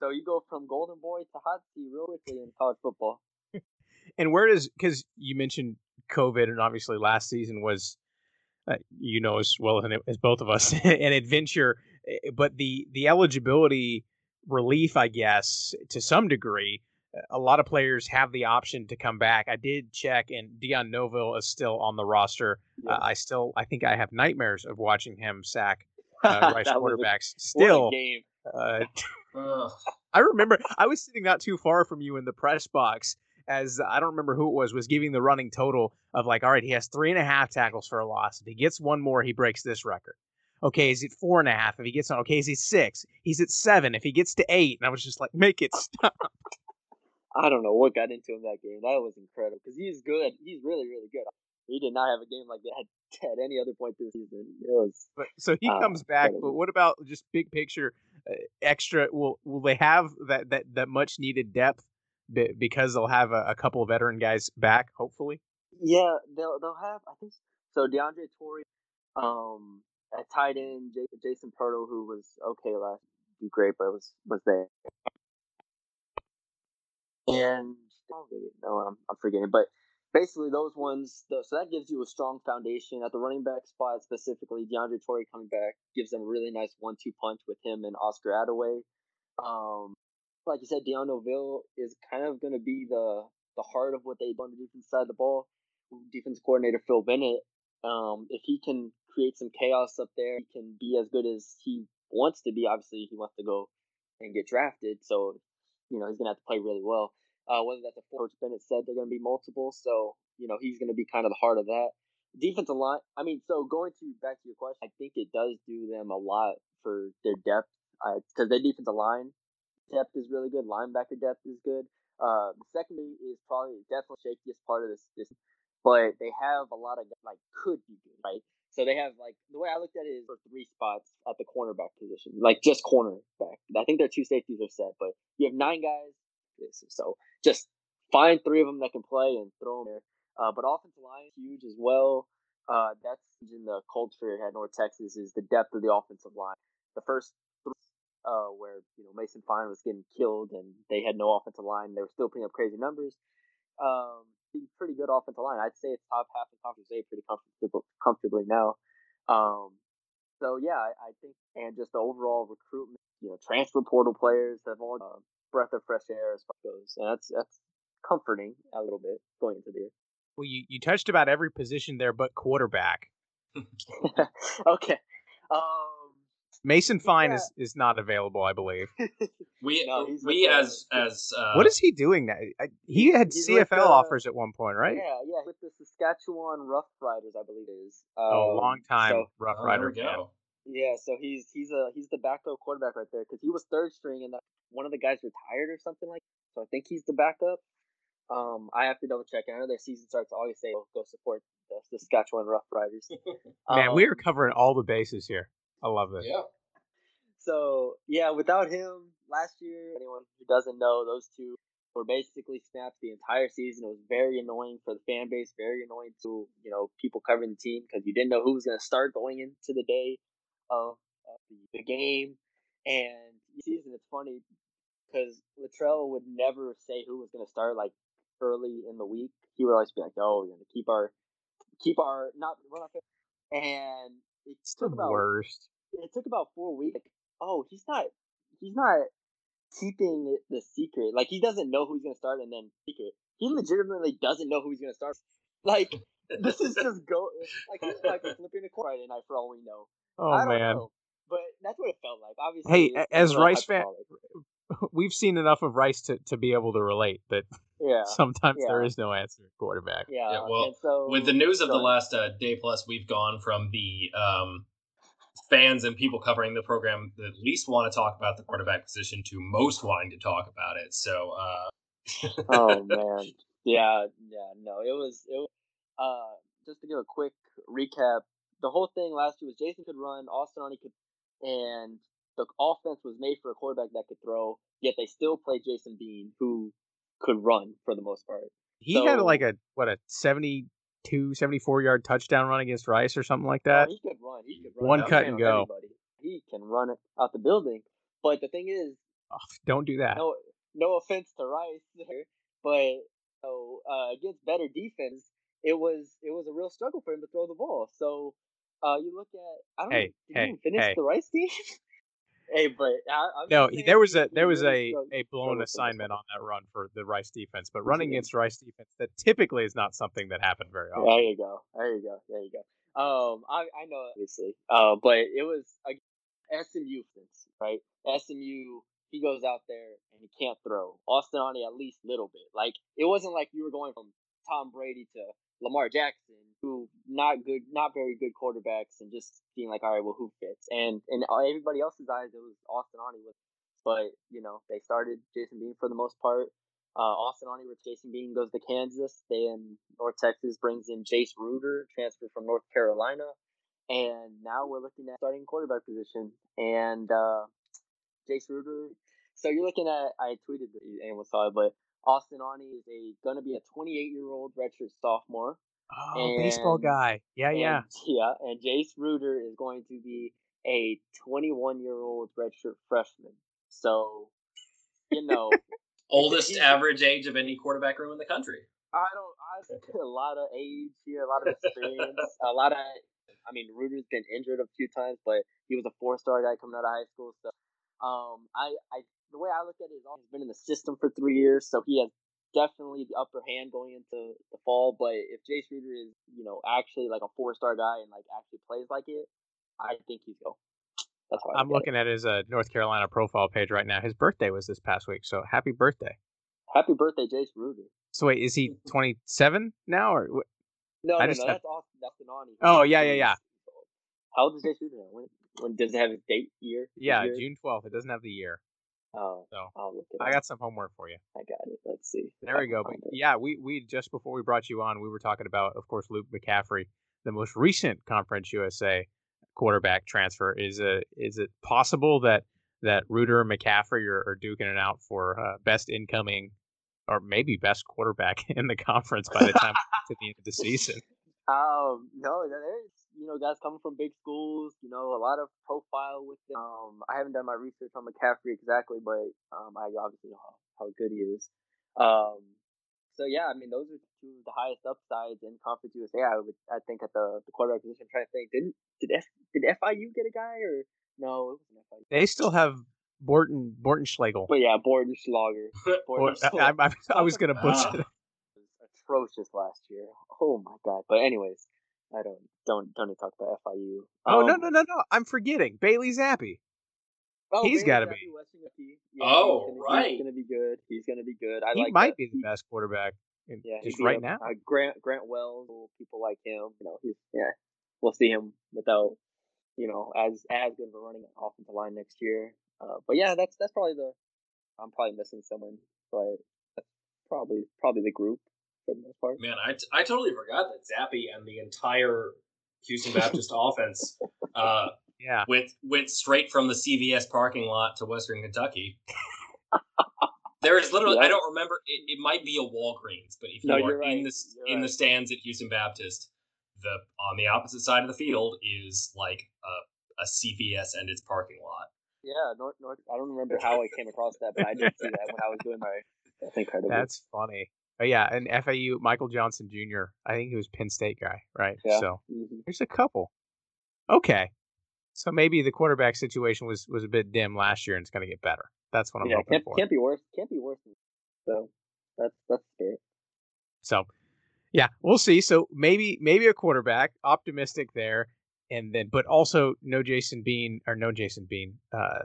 So you go from golden boy to hot seat real quickly in college football. and where does because you mentioned COVID and obviously last season was uh, you know as well as, as both of us an adventure, eh, but the the eligibility relief, I guess, to some degree. A lot of players have the option to come back. I did check, and Dion Novil is still on the roster. Yeah. Uh, I still, I think, I have nightmares of watching him sack uh, Rice quarterbacks. a Still, game. uh, I remember I was sitting not too far from you in the press box as I don't remember who it was was giving the running total of like, all right, he has three and a half tackles for a loss. If he gets one more, he breaks this record. Okay, is it four and a half? If he gets on, okay, is he six? He's at seven. If he gets to eight, and I was just like, make it stop. I don't know what got into him that game. That was incredible because he's good. He's really, really good. He did not have a game like that at any other point this season. It was But so he Ah, comes back. But what about just big picture? Uh, extra? Will will they have that that that much needed depth be- because they'll have a, a couple of veteran guys back? Hopefully. yeah. They'll they'll have I think so. DeAndre Torrey, um, at tight end, Jason Pirtle, who was okay last, do great, but was was there. And no, I'm I'm forgetting, but basically those ones. The, so that gives you a strong foundation at the running back spot specifically. DeAndre Torrey coming back gives them a really nice one-two punch with him and Oscar Adaway. Um, like you said, Dion Novil is kind of going to be the the heart of what they do on the defense side of the ball. Defense coordinator Phil Bennett, um, if he can create some chaos up there, he can be as good as he wants to be. Obviously, he wants to go and get drafted, so you know he's to have to play really well. Uh, whether that's a Coach Bennett said they're to be multiple, so you know he's to be kind of the heart of that. Defensive line, I mean, so going to back to your question, I think it does do them a lot for their depth because their defensive line depth is really good. Linebacker depth is good. Uh, the secondary is probably definitely shakiest part of this, this, but they have a lot of like could be good, right? So they have like the way I looked at it is for three spots at the cornerback position, like just cornerback. I think their two safeties are set, but you have nine guys. So just find three of them that can play and throw them there. Uh, but offensive line is huge as well. Uh, that's in the culture at North Texas is the depth of the offensive line. The first three, uh, where you know Mason Fine was getting killed and they had no offensive line, they were still putting up crazy numbers. Um, pretty good offensive line. I'd say it's top half of conference A pretty comfortable, comfortably now. Um, so yeah, I, I think and just the overall recruitment, you know, transfer portal players have all uh, breath of fresh air as far as goes, and that's that's comforting a little bit going into the year. Well, you, you touched about every position there but quarterback. okay. Um, Mason Fine Yeah. is, is not available, I believe. We No, we with, uh, as as uh, what is he doing now? He had CFL with, uh, offers at one point, right? Yeah, yeah, with the Saskatchewan Rough Riders, I believe it is. Oh, Um, long time So, Rough Oh, there Rider we go. yeah, so he's he's a he's the backup quarterback right there because he was third string and that one of the guys retired or something like. So I think he's the backup. Um, I have to double check. I know their season starts August 8th. Go support the Saskatchewan Rough Riders. Man, we Um, are covering all the bases here. I love it. Yeah. So yeah, without him last year, anyone who doesn't know, those two were basically snapped the entire season. It was very annoying for the fan base, very annoying to you know people covering the team because you didn't know who was going to start going into the day of, of the, the game. And season, it's funny because Littrell would never say who was going to start like early in the week. He would always be like, "Oh, we're going to keep our keep our not we're not." And it It's the about worst. It took about four weeks. Like, oh, he's not, he's not keeping the secret. Like he doesn't know who he's gonna start, and then secret. He legitimately doesn't know who he's gonna start. Like this is just go. Like it's like flipping a coin Friday night for all we know. Oh I don't man, know, but that's what it felt like. Obviously, Hey, as Rice fan- we've seen enough of Rice to, to be able to relate that yeah, sometimes there yeah. is no answer at quarterback. yeah. Yeah, well, and so With the news of the last uh, day plus, we've gone from the um, fans and people covering the program that least want to talk about the quarterback position to most wanting to talk about it. So, uh, oh man, yeah, yeah. No, it was it. Was, uh, just to give a quick recap, the whole thing last year was Jason could run, Austin Aune could, and the offense was made for a quarterback that could throw. Yet they still played Jason Bean, who could run for the most part. He had like a what a 72, 74 yard touchdown run against Rice or something like Oh, that. he could run. He could run. One cut and go. everybody. He can run it out the building. But the thing is, Oh, don't do that. no, no offense to Rice, but so uh, against better defense, it was it was a real struggle for him to throw the ball. So uh, you look at I don't Hey, know, did hey, finish hey. the Rice game? Hey, but I, No, just he- saying there was a there was a, a blown struggled for this assignment on that run for the Rice defense, but running against Rice defense that typically is not something that happened very often. There you go. There you go. There you go. Um, I I know obviously. Uh, but it was a SMU fence, right? SMU. He goes out there and he can't throw. Austin Aune at least little bit. Like it wasn't like you were going from Tom Brady to Lamar Jackson, who not good, not very good quarterbacks, and just being like, all right, well, who fits? And in everybody else's eyes, it was Austin Aune. Was, but you know, they started Jason Bean for the most part. Uh, Austin Aune with Jason Bean goes to Kansas. They in North Texas brings in Jace Ruder, transfer from North Carolina, and now we're looking at starting quarterback position. And uh, Jace Ruder. So you're looking at. I tweeted that anyone saw it, but Austin Aune is a gonna be a 28 year old redshirt sophomore. Oh, baseball guy. Yeah, and, yeah. yeah. And Jace Ruder is going to be a 21 year old redshirt freshman. So, you know, oldest average age of any quarterback room in the country. I don't. I a lot of age here, a lot of experience, a lot of. I mean, Ruder's been injured a few times, but he was a four-star guy coming out of high school. So, um, I, I, the way I look at it is, he's been in the system for three years, so he has definitely the upper hand going into the fall. But if Jace Ruder is, you know, actually like a four-star guy and like actually plays like it, I think he's go. That's how I I'm look at looking at his uh, North Carolina profile page right now. His birthday was this past week, so happy birthday. Happy birthday, Jace Ruder. So wait, is he 27 now or No, I no, just no, have- that's Austin. That's. Oh, yeah, yeah, yeah. How old is Jace now? When, when does it have a date year? Yeah, year? June 12th. It doesn't have the year. Oh, So I'll look it I up. got some homework for you. I got it. Let's see. There we go. But yeah, we we just before we brought you on, we were talking about, of course, Luke McCaffrey, the most recent Conference USA quarterback transfer. Is a is it possible that that Ruder and McCaffrey are, are duking it out for uh, best incoming or maybe best quarterback in the conference by the time to the end of the season? Um, no, there's you know guys coming from big schools. You know, a lot of profile with them. Um, I haven't done my research on McCaffrey exactly, but um, I obviously know how, how good he is. Um, so yeah, I mean those are two of the highest upsides in Conference USA. I would I think at the the quarterback position. I'm trying to think, didn't did F, did FIU get a guy or no? It wasn't FIU. They still have Borton Borton Schlegel. But yeah, Borden Schlager. Or, Borden I, I, I was gonna butcher. It. atrocious last year. Oh my god! But anyways, I don't don't don't need talk about FIU. Oh no Um, no no no! I'm forgetting Bailey Zappe. Oh, He's Bailey gotta be. Western Kentucky. Oh, he's gonna, right. He's gonna be good. He's gonna be good. I He like might that. be the best quarterback, in, Yeah, just right up, now. Uh, Grant Grant Wells, people like him. You know, he's yeah. We'll see him without you know as as good of a running offensive line next year. Uh, but yeah, that's that's probably the. I'm probably missing someone, but that's probably probably the group for the most part. Man, I, I totally forgot that Zappe and the entire Houston Baptist offense uh, Yeah, went went straight from the CVS parking lot to Western Kentucky. There is literally I don't remember it, it might be a Walgreens, but if you No, are you're in the You're in the stands at Houston Baptist, the on the opposite side of the field is like a, a CVS and its parking lot. Yeah, North North. I don't remember how I came across that, but I did see that when I was doing my. That's incredible. that's funny. But yeah, and FAU Michael Johnson Jr. I think he was Penn State guy, right? Yeah. So Mhm. there's a couple. Okay, so maybe the quarterback situation was was a bit dim last year, and it's going to get better. That's what I'm yeah, hoping can't, for. can't be worse. Can't be worse. So that's that's spirit. So, yeah, we'll see. So maybe maybe a quarterback, optimistic there, and then but also no Jason Bean or no Jason Bean. Uh,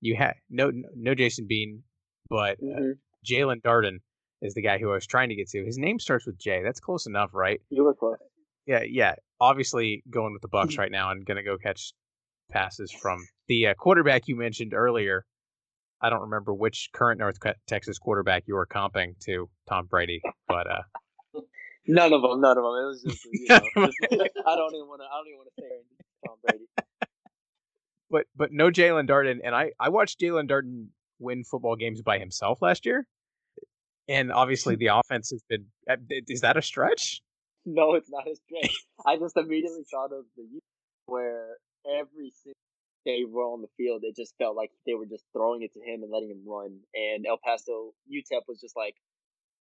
you had no no Jason Bean, but uh, Mhm. Jalen Darden is the guy who I was trying to get to. His name starts with J. That's close enough, right? You were close. Yeah, yeah. Obviously going with the Bucks right now and gonna go catch passes from the uh, quarterback you mentioned earlier. I don't remember which current North Texas quarterback you were comping to Tom Brady, but uh, None of them. None of them. It was just. You know, just- I don't even want to. I don't even want to say Tom Brady. but but no Jalen Darden, and I I watched Jalen Darden win football games by himself last year, and obviously the offense has been. uh, Is that a stretch? No, it's not a stretch. I just immediately thought of the where every single they were on the field, it just felt like they were just throwing it to him and letting him run. And El Paso UTEP was just like,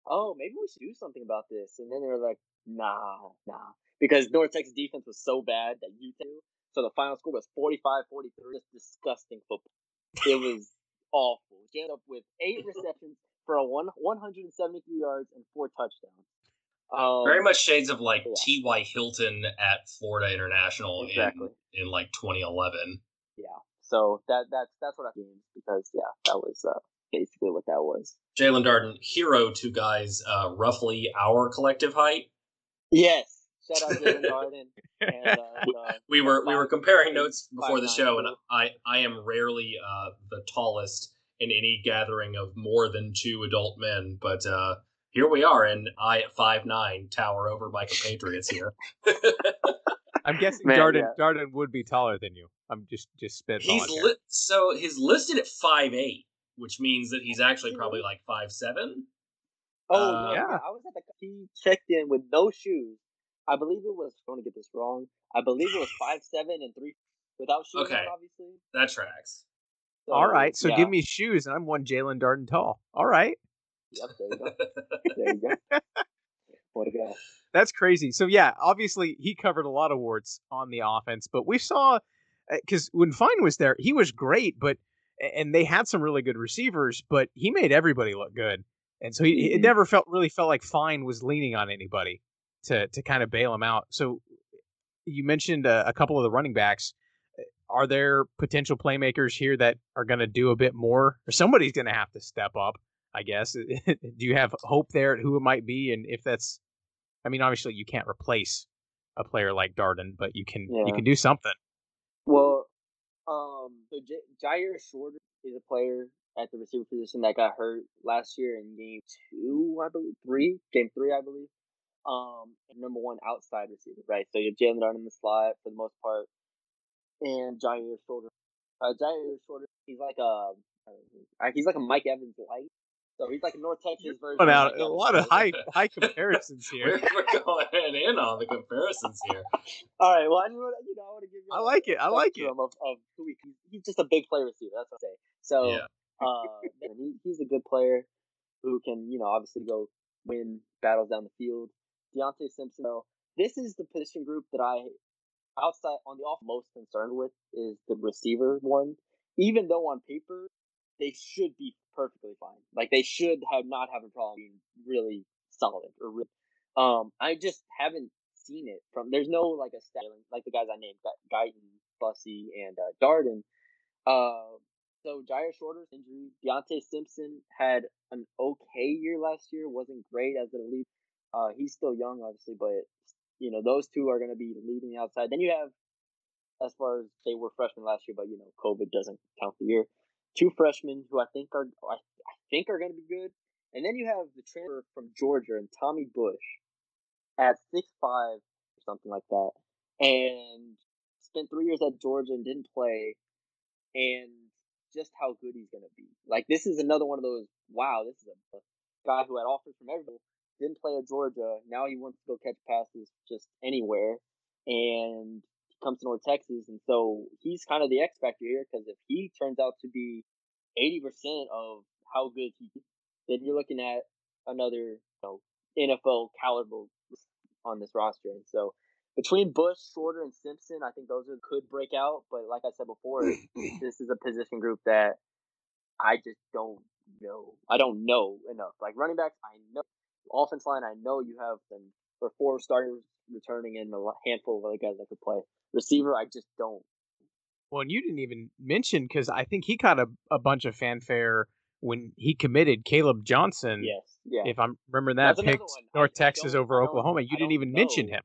"Oh, maybe we should do something about this." And then they were like, "Nah, nah," because North Texas defense was so bad that UTEP. So the final score was 45-43. Just disgusting football. It was awful. Ended up with eight receptions for a one 173 yards and four touchdowns. Um, Very much shades of like yeah. T.Y. Hilton at Florida International Exactly. in, in like 2011. yeah. So that that's that's what I mean because yeah, that was uh, basically what that was. Jalen Darden, hero to guys uh, roughly our collective height. Yes. Shout out Jalen Darden. And, uh, uh, We were we were comparing notes before the show, and I I am rarely uh, the tallest in any gathering of more than two adult men, but uh, here we are, and I at five nine tower over my compatriots here. I'm guessing Man, Darden yeah. Darden would be taller than you. I'm just just spitballing He's li- so he's listed at five eight, which means that he's actually probably like five seven. Oh Uh, Yeah. I was at the he checked in with no shoes. I believe it was I want to get this wrong. I believe it was five seven and three without shoes Okay. obviously. That tracks. So, All right, so yeah. give me shoes, and I'm one Jalen Darden tall. All right, Yep, there you go. There you go. What a guy. that's crazy. So yeah, obviously he covered a lot of warts on the offense, but we saw because when Fine was there, he was great, but and they had some really good receivers, but he made everybody look good, and so he, it Mhm. never felt really felt like Fine was leaning on anybody to to kind of bail him out. So you mentioned uh, a couple of the running backs. Are there potential playmakers here that are going to do a bit more, or somebody's going to have to step up? I guess. do you have hope there at who it might be, and if that's? I mean, obviously you can't replace a player like Darden, but you can you can do something. Well, um, so J- Jyaire Shorter is a player at the receiver position that got hurt last year in game two, I believe, three, game three, I believe. Um, number one outside receiver, right? So you have Jalen Darden in the slot for the most part, and Jyaire Shorter. Uh, Jyaire Shorter, he's like a, he's like a Mike Evans light. So he's like a North Texas version. Put of out a lot of high high comparisons We're, here. we're going in on the comparisons here. All right. Well, I knew you know I want to give you. I a like it, I like it. Of, of who he, he's, he's just a big play receiver. That's what I say. So, Yeah. uh, he, he's a good player who can, you know, obviously go win battles down the field. Deontay Simpson, though, this is the position group that I, outside on the off, most concerned with is the receiver one. Even though on paper they should be perfectly fine, like they should have not have a problem being really solid or re- Um, I just haven't seen it from. There's no like a stat like the guys I named, Guyton, Bussey, and uh, Darden. Uh, so Jyaire Shorter's injury. Deontay Simpson had an okay year last year. wasn't great as an elite. Uh, he's still young, obviously, but you know those two are going to be leading the outside. Then you have, as far as they were freshmen last year, but you know COVID doesn't count the year. Two freshmen who I think are I, I think are going to be good, and then you have the transfer from Georgia and Tommy Bush at six five or something like that, and spent three years at Georgia and didn't play, and just how good he's going to be. Like this is another one of those. Wow, this is a, guy who had offers from everywhere, didn't play at Georgia. Now he wants to go catch passes just anywhere, and he comes to North Texas, and so he's kind of the X factor here because if he turns out to be eighty percent of how good he, is, then you're looking at another you know, NFL caliber on this roster, and so between Bush, Shorter, and Simpson, I think those are, could break out. But like I said before, this is a position group that I just don't know. I don't know enough. Like running backs, I know. Offense line, I know you have them for four starters returning and a handful of other guys that could play. Receiver, I just don't. Well, and you didn't even mention because I think he caught a, a bunch of fanfare when he committed Caleb Johnson. Yes, yeah. If I'm remembering that, That's picked North I, Texas I over Oklahoma. You didn't even know. mention him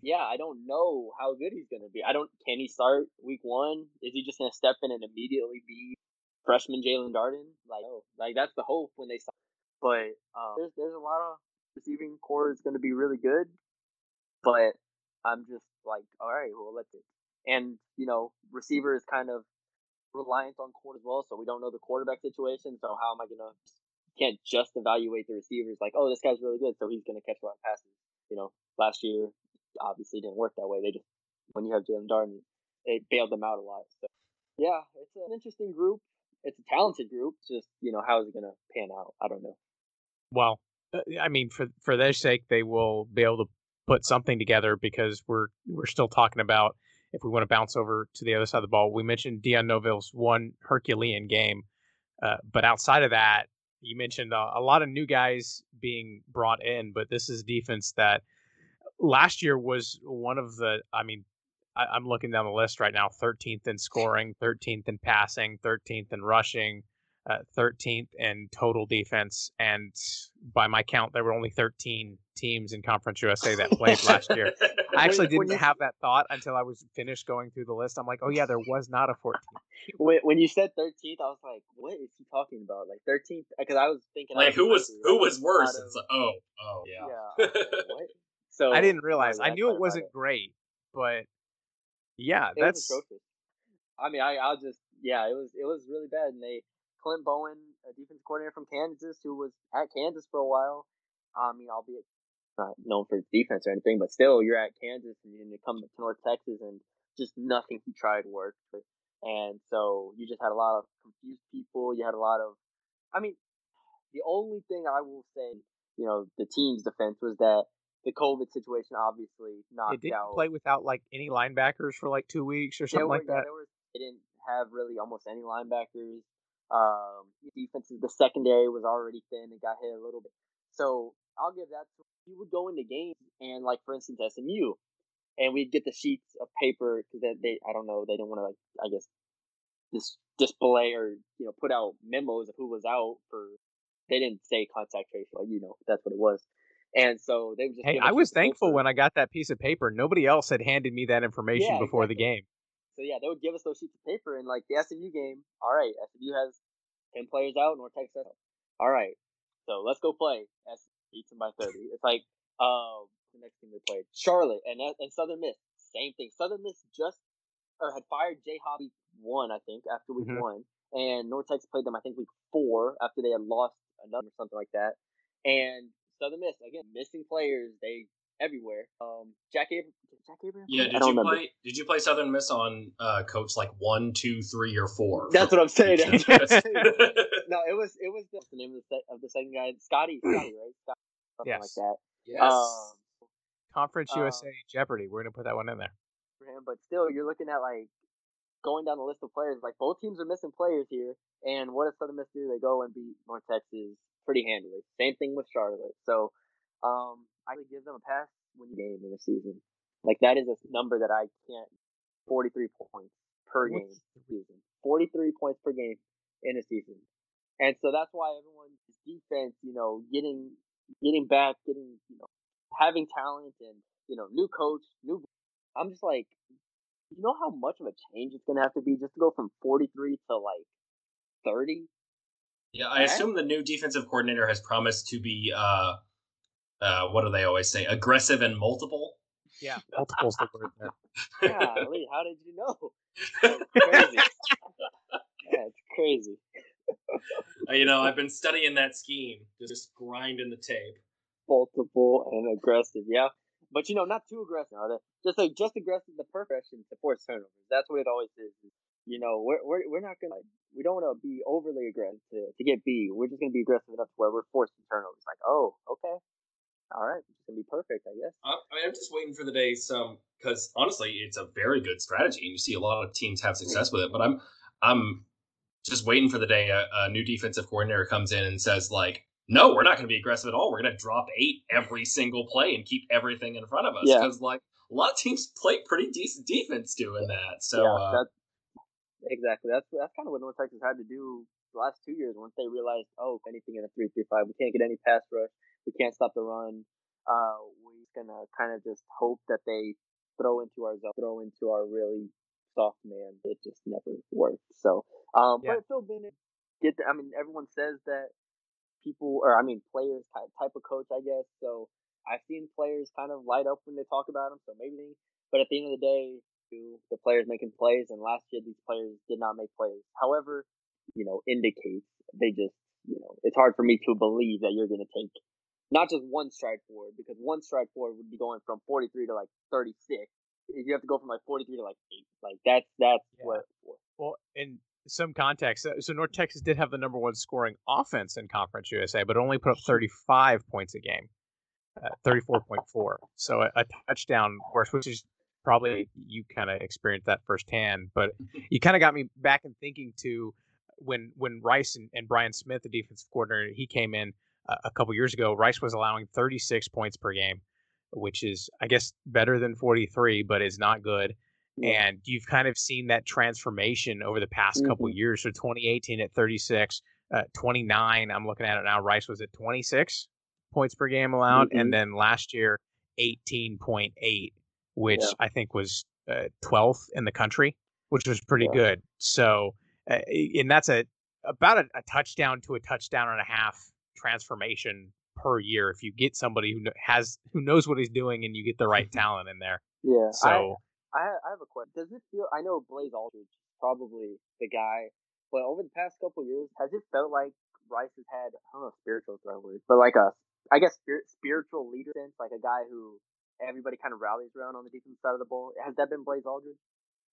yeah, I don't know how good he's going to be. I don't. Can he start week one? Is he just going to step in and immediately be freshman Jalen Darden? Like, like that's the hope when they start. But um, there's there's a lot of receiving core is going to be really good, but I'm just like, all right, well, let's it. And you know, receiver is kind of reliant on court as well, so we don't know the quarterback situation. So how am I gonna? Can't just evaluate the receivers like, oh, this guy's really good, so he's gonna catch a lot of passes. You know, last year obviously didn't work that way. They just when you have Jalen Darden, it bailed them out a lot. So yeah, it's an interesting group. It's a talented group. Just you know, how is it going to pan out? I don't know. Well, uh, I mean, for for their sake, they will be able to put something together because we're we're still talking about if we want to bounce over to the other side of the ball. We mentioned Dion Novil's one Herculean game, uh, but outside of that, you mentioned uh, a lot of new guys being brought in. But this is defense that last year was one of the. I mean, I, am looking down the list right now: 13th in scoring, 13th in passing, 13th in rushing, uh, 13th in total defense, and by my count, there were only 13 teams in Conference USA that played last year. I actually didn't you, have that thought until I was finished going through the list. I'm like, oh yeah, there was not a 14th. When, when you said 13th, I was like, what is he talking about? Like 13th? Because I was thinking, like who was who was worse? Of, like, oh, oh yeah. yeah what? So I didn't realize. I knew it wasn't it. great, but yeah, it that's. I mean, I I'll just yeah, it was it was really bad, and they Clint Bowen, a defense coordinator from Kansas, who was at Kansas for a while. I mean, albeit not known for defense or anything, but still, you're at Kansas and you come to North Texas, and just nothing he tried worked. And so you just had a lot of confused people. You had a lot of, I mean, the only thing I will say, you know, the team's defense was that the COVID situation obviously knocked they didn't out. play without like any linebackers for like two weeks or something were, like that. Yeah, were, they didn't have really almost any linebackers. Um, defenses, the secondary was already thin and got hit a little bit. So I'll give that. To, you would go into games and like for instance SMU, and we'd get the sheets of paper because they, they I don't know they didn't want to like I guess dis- display or you know put out memos of who was out for. They didn't say contact tracing, like you know that's what it was. And so they would just. Hey, I was thankful paper. when I got that piece of paper. Nobody else had handed me that information yeah, before exactly. the game. So yeah, they would give us those sheets of paper and like the SMU game. All right, SMU has ten players out, North Texas. All right, so let's go play. S beats them by thirty. It's like um the next team they played Charlotte and and Southern Miss. Same thing. Southern Miss just or had fired Jay Hopson one, I think, after week mm-hmm. one, and North Texas played them I think week four after they had lost another or something like that. And Southern Miss again, missing players. They everywhere. Um, Jack Abrams. Jack Abrams. Yeah. Did you remember. play? Did you play Southern Miss on uh, coach like one, two, three, or four? That's what I'm saying. What I'm saying. no, it was it was the, the name of the, of the second guy, Scotty. Scotty, right? Scotty, something yes. like that. Yes. Um, Conference USA um, Jeopardy. We're gonna put that one in there. For him, but still, you're looking at like going down the list of players. Like both teams are missing players here, and what does Southern Miss do? They go and beat North Texas pretty handily. Same thing with Charlotte. So, um, I would give them a pass when you game in a season. Like that is a number that I can't. Forty-three points per game season. Forty-three points per game in a season, and so that's why everyone's defense, you know, getting getting back, getting you know, having talent and you know, new coach, new. I'm just like, you know how much of a change it's gonna have to be just to go from 43 to like 30. Yeah, I assume the new defensive coordinator has promised to be uh, uh, what do they always say? Aggressive and multiple. Yeah, multiple's the word there. Golly, how did you know? That's crazy. yeah, it's crazy. Uh, you know, I've been studying that scheme, just grinding the tape. Multiple and aggressive, yeah. But you know, not too aggressive. Just like just aggressive, the perfection to force turnovers. That's what it always is. You know, we're we're, we're not gonna we don't want to be overly aggressive to, to get B. We're just gonna be aggressive enough to where we're forcing turnovers. Like, oh, okay, all right, it's gonna be perfect, I guess. I, I am just waiting for the day some because honestly, it's a very good strategy, and you see a lot of teams have success with it. But I'm I'm just waiting for the day a, a new defensive coordinator comes in and says like, no, we're not going to be aggressive at all. We're going to drop eight every single play and keep everything in front of us because yeah. like a lot of teams play pretty decent defense doing that. So yeah, uh, that's, exactly that's that's kind of what North Texas had to do the last two years once they realized, oh, anything in a three three five, we can't get any pass rush we can't stop the run. Uh, we're just gonna kind of just hope that they throw into our zone, throw into our really soft man. It just never worked. So, um, yeah. but Phil Bennett get. The, I mean, everyone says that people, or I mean, players type type of coach, I guess. So I've seen players kind of light up when they talk about him. So maybe, but at the end of the day, the players making plays, and last year these players did not make plays. However, you know, indicates they just, you know, it's hard for me to believe that you're going to take not just one stride forward because one stride forward would be going from 43 to like 36 you have to go from like 43 to like 8 like that's that's yeah. what well in some context so north texas did have the number one scoring offense in conference usa but only put up 35 points a game uh, 34.4 so a, a touchdown worse which is probably you kind of experienced that firsthand but you kind of got me back in thinking to when when rice and, and brian smith the defensive coordinator he came in a couple years ago, Rice was allowing 36 points per game, which is, I guess, better than 43, but is not good. Yeah. And you've kind of seen that transformation over the past mm-hmm. couple years. So 2018 at 36, uh, 29, I'm looking at it now. Rice was at 26 points per game allowed. Mm-hmm. And then last year, 18.8, which yeah. I think was uh, 12th in the country, which was pretty yeah. good. So, uh, and that's a about a, a touchdown to a touchdown and a half transformation per year if you get somebody who has who knows what he's doing and you get the right talent in there. Yeah. So I, I have a question. Does it feel? I know Blaze Alldredge probably the guy, but over the past couple years, has it felt like Rice has had I don't know spiritual throw words, but like a I guess spirit, spiritual leader sense, like a guy who everybody kind of rallies around on the defense side of the ball. Has that been Blaze Alldredge?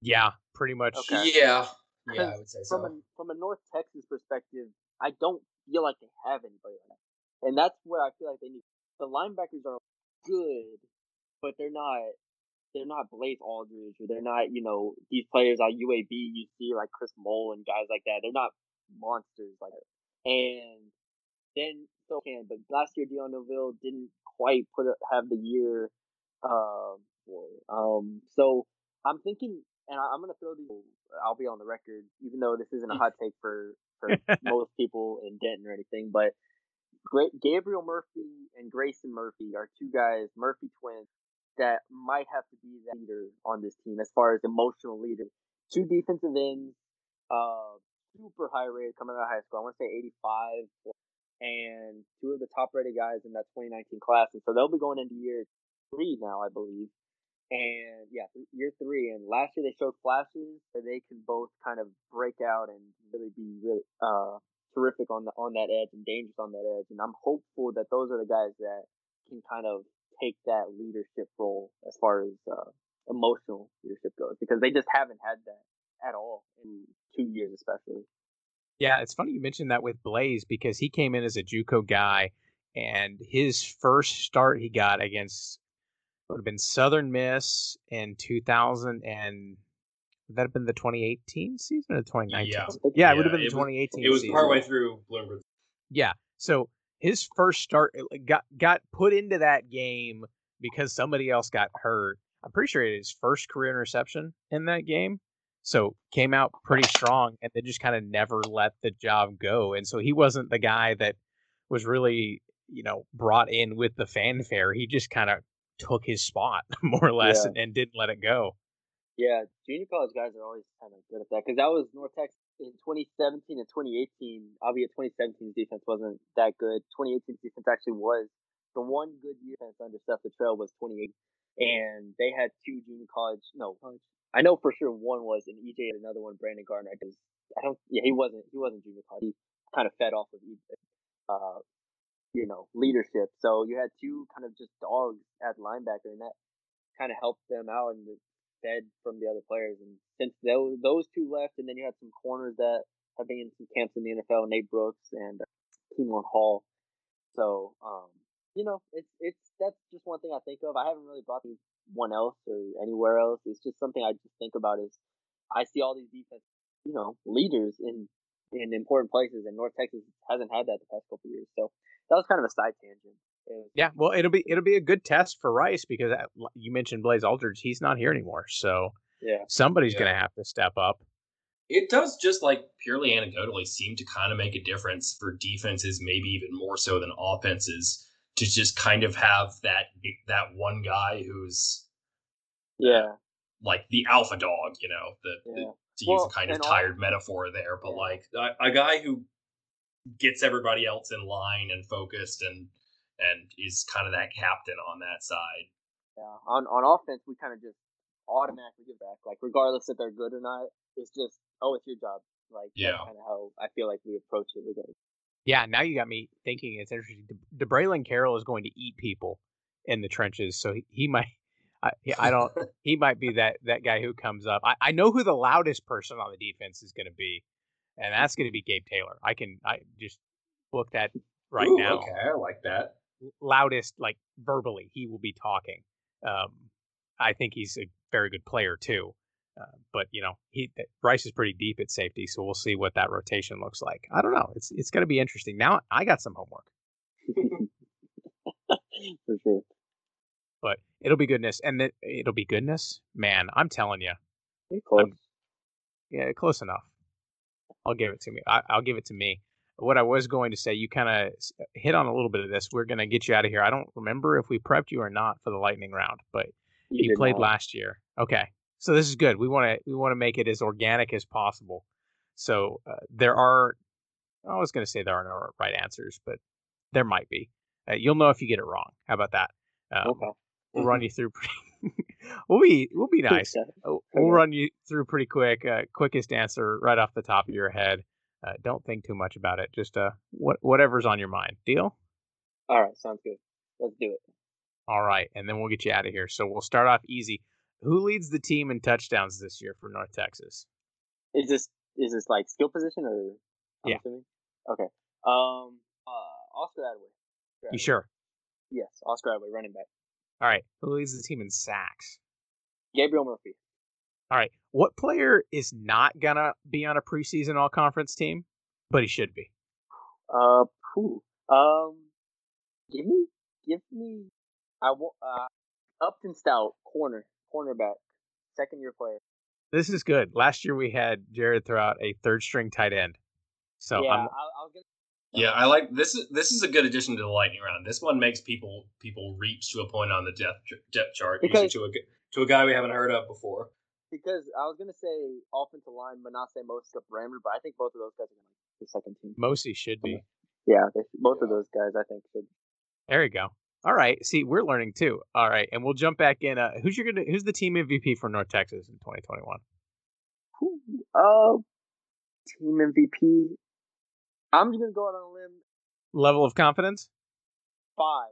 Yeah, pretty much. Okay. Yeah. Yeah, I would say from so. A, from a North Texas perspective, I don't feel like they have anybody like that. And that's where I feel like they need. The linebackers are good, but they're not. They're not Blaze Alldredge, or they're not, you know, these players at UAB you see like Chris Moll and guys like that. They're not monsters like that. And then so can, but last year Dion Novil didn't quite put have the year. Um, um, so I'm thinking, and I, am gonna throw these. I'll be on the record, even though this isn't a hot take for for most people in Denton or anything. But Gabriel Murphy and Grayson Murphy are two guys, Murphy twins, that might have to be the leader on this team as far as emotional leader. Two defensive ends, uh, super high rated coming out of high school. I want to say 85, and two of the top rated guys in that 2019 class. And so they'll be going into year three now, I believe. And yeah, year three. And last year they showed flashes that they can both kind of break out and really be really uh, terrific on the on that edge and dangerous on that edge. And I'm hopeful that those are the guys that can kind of take that leadership role as far as uh, emotional leadership goes because they just haven't had that at all in two years, especially. Yeah, it's funny you mentioned that with Blaze because he came in as a JUCO guy, and his first start he got against would have been Southern Miss in 2000 and would that have been the 2018 season or the 2019? Yeah, yeah, it would have been the 2018. it was season. partway through Bloomberg. Yeah, so his first start got got put into that game because somebody else got hurt. I'm pretty sure it his first career interception in that game. So came out pretty strong and then just kind of never let the job go. And so he wasn't the guy that was really, you know, brought in with the fanfare. He just kind of took his spot more or less Yeah. and, and didn't let it go. Yeah, junior college guys are always kind of good at that because that was North Texas in 2017 and 2018. Obviously, 2017's defense wasn't that good. 2018's defense actually was the one good year defense under Seth Trail was 28, and they had two junior college. No, college. I know for sure one was, and EJ had another one, Brandon Gardner. Because I don't. Yeah, he wasn't. He wasn't junior college. He kind of fed off of EJ, uh, you know, leadership. So you had two kind of just dogs at linebacker, and that kind of helped them out and fed from the other players. And since those those two left, and then you had some corners that have been in some camps in the NFL, Nate Brooks and uh, Keenan Hall. So, um, you know, it's it's that's just one thing I think of. I haven't really brought these one else or anywhere else. It's just something I just think about is I see all these defense, you know, leaders in in important places, and North Texas hasn't had that the past couple years. So that was kind of a side tangent. Was- Yeah, well, it'll be it'll be a good test for Rice because uh, you mentioned Blaze Alldredge. He's not here anymore, so yeah. somebody's Yeah. going to have to step up. It does just like purely anecdotally seem to kind of make a difference for defenses, maybe even more so than offenses, to just kind of have that that one guy who's Yeah. like the alpha dog, you know, the, the- Yeah. to use Well, a kind of and all- tired metaphor there, but Yeah. like a, a guy who gets everybody else in line and focused and and is kind of that captain on that side. Yeah. On on offense, we kind of just automatically give back, like regardless if they're good or not. It's just, oh, it's your job. Like Yeah. that's kind of how I feel like we approach it. With it. Yeah, now you got me thinking. It's interesting. De- DeBraylon Carroll is going to eat people in the trenches, so he, he might. I, I don't. he might be that that guy who comes up. I, I know who the loudest person on the defense is going to be, and that's going to be Gabe Taylor. I can I just book that right Ooh, now. Okay, I like that. Loudest, like verbally, he will be talking. Um, I think he's a very good player too. Uh, but you know, he Rice is pretty deep at safety, so we'll see what that rotation looks like. I don't know. It's it's going to be interesting. Now I got some homework. For sure. but it'll be goodness, and it, it'll be goodness. Man, I'm telling you, Pretty close. yeah, close enough. I'll give it to me. I, I'll give it to me. What I was going to say, you kind of hit on a little bit of this. We're going to get you out of here. I don't remember if we prepped you or not for the lightning round, but you, did played not. last year. Okay, so this is good. We want to we want to make it as organic as possible. So uh, there are. I was going to say there are no right answers, but there might be. Uh, you'll know if you get it wrong. How about that? Um, Okay. We'll run you through. Pretty, we'll be we'll be nice. Uh, We'll run you through pretty quick. Uh, quickest answer right off the top of your head. Uh, don't think too much about it. Just uh, what whatever's on your mind. Deal. All right. Sounds good. Let's do it. All right, and then we'll get you out of here. So we'll start off easy. Who leads the team in touchdowns this year for North Texas? Is this is this like skill position or? I'm Yeah. Assuming? Okay. Um. Uh. Oscar Adaway. You sure? Yes. Oscar Adaway, running back. All right. Who leads the team in sacks? Gabriel Murphy. All right. What player is not gonna be on a preseason All Conference team, but he should be? Uh. Who? Um. Give me. Give me. I want. Uh. Upton Stout, corner, cornerback, second year player. This is good. Last year we had Jared throw out a third string tight end. So yeah, I, I'm, I was gonna. Yeah, I like this. Is this is a good addition to the lightning round. This one makes people people reach to a point on the depth depth chart, Because- to a g- to a guy we haven't heard of before. Because I was gonna say offensive line, Manasseh Mosca Brammer, but I think both of those guys are gonna be the second team. Mosi should be. Yeah, they, both of those guys I think should. There you go. All right. See, we're learning too. All right, and we'll jump back in. Uh, who's your gonna? Who's the team MVP for North Texas in 2021? Who? Uh, team MVP. I'm just gonna go out on a limb. Level of confidence? Five.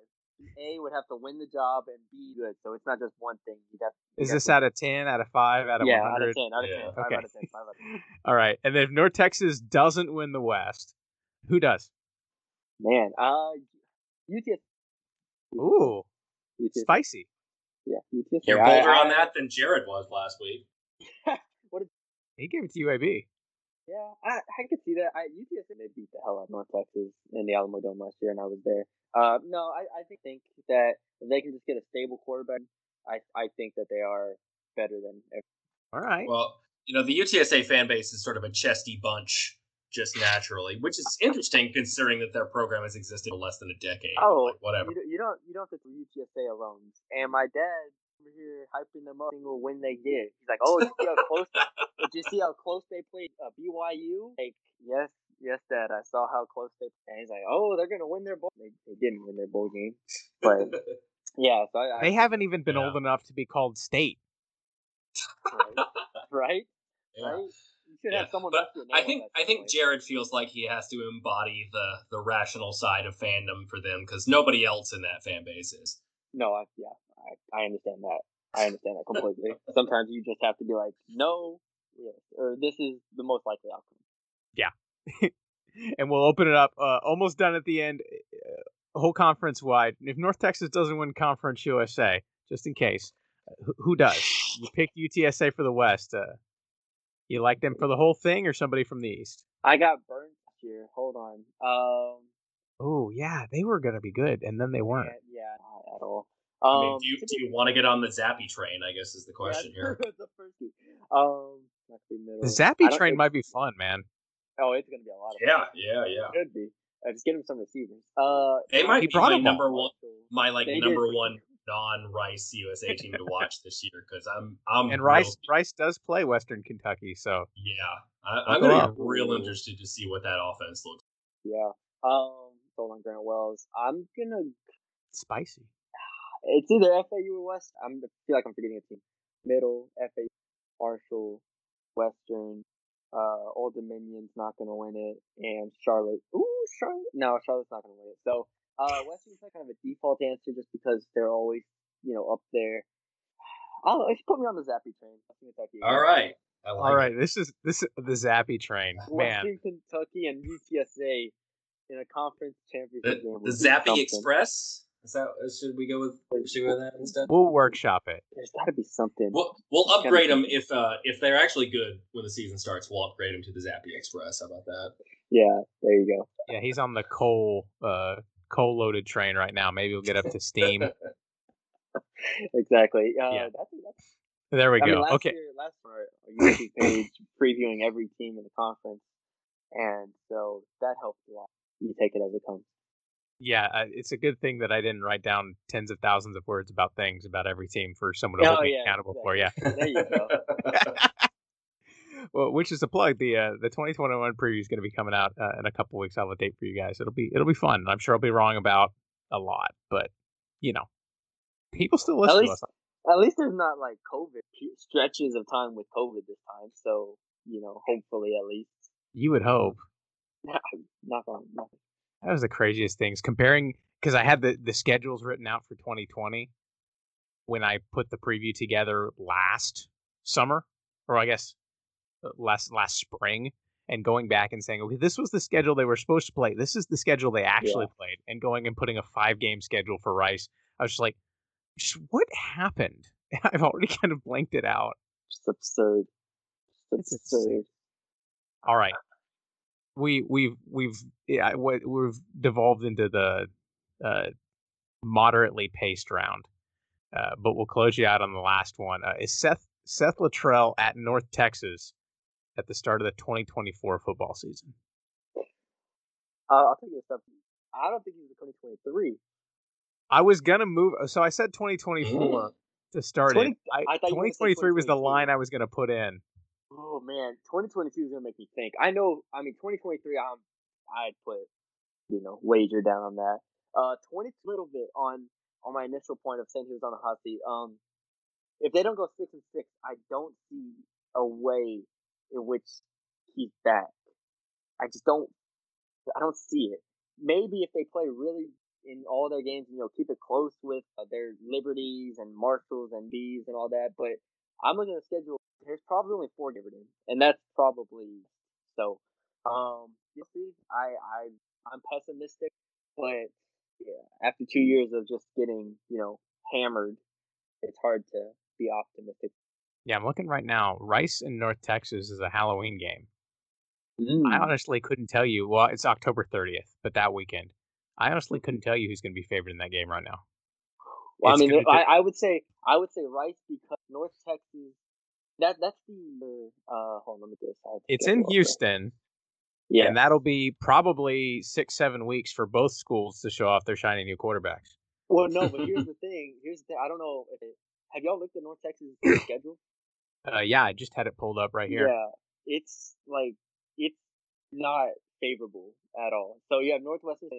A would have to win the job and be good, so it's not just one thing. You'd have. you'd Is this to- out of 10, out of 5, out of yeah, out of ten, out of Yeah. ten, five Okay. out of ten, five out of ten. All right. And then if North Texas doesn't win the West, who does? Man, uh, UTS. Ooh, UTS. spicy. Yeah, UTS. You're I- bolder I- on that than Jared was last week. What did... he gave it to UAB. Yeah, I I could see that. I UTSA they beat the hell out of North Texas in the Alamo Dome last year, and I was there. Uh, no, I, I think think that if they can just get a stable quarterback, I I think that they are better than. All right. Well, you know, the UTSA fan base is sort of a chesty bunch just naturally, which is interesting considering that their program has existed for less than a decade. Oh, like, whatever. You, you don't you don't have to UTSA alone. And my dad over here hyping them up single win they get. He's like, oh, did you see how close? did you see how close they played uh, BYU? Like, yes, yes, Dad. I saw how close they. And he's like, oh, they're gonna win their bowl. They, they didn't win their bowl game, but yeah. So I, they haven't even been yeah. old enough to be called state. right, right. Yeah. right? You should Yeah, have someone. but next to your I think I think point. Jared feels like he has to embody the the rational side of fandom for them because nobody else in that fan base is. No, I yeah, I, I understand that. I understand that completely. Sometimes you just have to be like, no, yes, or this is the most likely outcome. Yeah. and we'll open it up. Uh, almost done at the end. Uh, whole conference wide. If North Texas doesn't win Conference USA, just in case, uh, who, does? You picked UTSA for the West. Uh, you like them for the whole thing, or somebody from the East? I got burned here. Hold on. Um, Oh yeah, they were gonna be good, and then they weren't. Yeah, yeah not at all. I Um, mean, do you, do you want to get on the Zappe train? I guess is the question yeah, here. the first. Um, not the middle. The I Zappe train think- might be fun, man. Oh, it's gonna be a lot of Yeah, fun. yeah, yeah. It could be. Uh, just get him some receivers. Uh, They might He be brought my number one, my like They did. number one non-Rice USA team to watch this year because I'm I'm And real- Rice Rice does play Western Kentucky, so Yeah, I, I'm gonna be real interested to see what that offense looks. Yeah. Um, sold on Grant Wells. I'm gonna. spicy. It's either FAU or West. I'm I feel like I'm forgetting a team. Middle FAU, Marshall, Western. Uh, Old Dominion's not gonna win it, and Charlotte. Ooh, Charlotte. No, Charlotte's not gonna win it. So, uh, Western's like kind of a default answer just because they're always, you know, up there. I'll if put me on the Zappe train. Western Kentucky. All right, like All it. this is this is the Zappe train, man. Western Kentucky and UTSA in a conference championship The, game. the would be Zappe something. Express. Is that should we go with should we go that instead? We'll workshop it. There's got to be something. We'll we'll upgrade them if uh if they're actually good when the season starts. We'll upgrade them to the Zappe Express. How about that? Yeah, there you go. Yeah, he's on the coal uh coal loaded train right now. Maybe we'll get up to steam. Exactly. Uh, Yeah. That's, that's, There we I go. mean, last okay. year, last year, our YouTube page previewing every team in the conference, and so that helps a lot. You take it as it comes. Yeah, it's a good thing that I didn't write down tens of thousands of words about things about every team for someone to Oh, hold me yeah, accountable for. Yeah. There you go. well, which is a plug. The uh, the 2021 preview is going to be coming out uh, in a couple weeks. I'll have a date for you guys. It'll be it'll be fun. I'm sure I'll be wrong about a lot, but you know, people still listen to least- us. At least there's not like COVID stretches of time with COVID this time. So you know, hopefully, at least. You would hope. Not on. Not, That was the craziest things comparing because I had the the schedules written out for 2020 when I put the preview together last summer, or I guess uh, last last spring, and going back and saying, okay, this was the schedule they were supposed to play. This is the schedule they actually played, and going and putting a five game schedule for Rice. I was just like, what happened? I've already kind of blanked it out. just absurd. It's Just absurd. insane. All right. We we've we've yeah we- we've devolved into the uh, moderately paced round, uh, but we'll close you out on the last one. Uh, is Seth Seth Littrell at North Texas at the start of the 2024 football season? Uh, I'll take up. I don't think he's a 2023. I was gonna move, so I said 2024 to start 20 it. I, I thought you were gonna say 2023 was the line I was gonna put in. Oh man, 2022 is gonna make me think. I know. I mean, 2023. I'm. I'd put, you know, wager down on that. Uh, 20 little bit on on my initial point of saying he was on the hot seat. Um, if they don't go six and six, I don't see a way in which he's back. I just don't. I don't see it. Maybe if they play really in all their games and you know keep it close with uh, their liberties and marshals and bees and all that, but I'm looking at the schedule. There's probably only four given in, and that's probably so. Um, you see, I I I'm pessimistic, but yeah, after two years of just getting you know hammered, it's hard to be optimistic. Yeah, I'm looking right now. Rice in North Texas is a Halloween game. Mm. I honestly couldn't tell you. Well, it's October 30th, but that weekend, I honestly couldn't tell you who's going to be favored in that game right now. Well, I mean, I, I would say I would say Rice because North Texas. That that's the uh. Hold on, let me get this. I have the It's in. Houston, Yeah. and that'll be probably six, seven weeks for both schools to show off their shiny new quarterbacks. Well, no, but here's the thing. Here's the thing. I don't know. If it, have y'all looked at North Texas schedule? Uh, yeah, I just had it pulled up right here. Yeah, it's like it's not favorable at all. So you have Northwestern,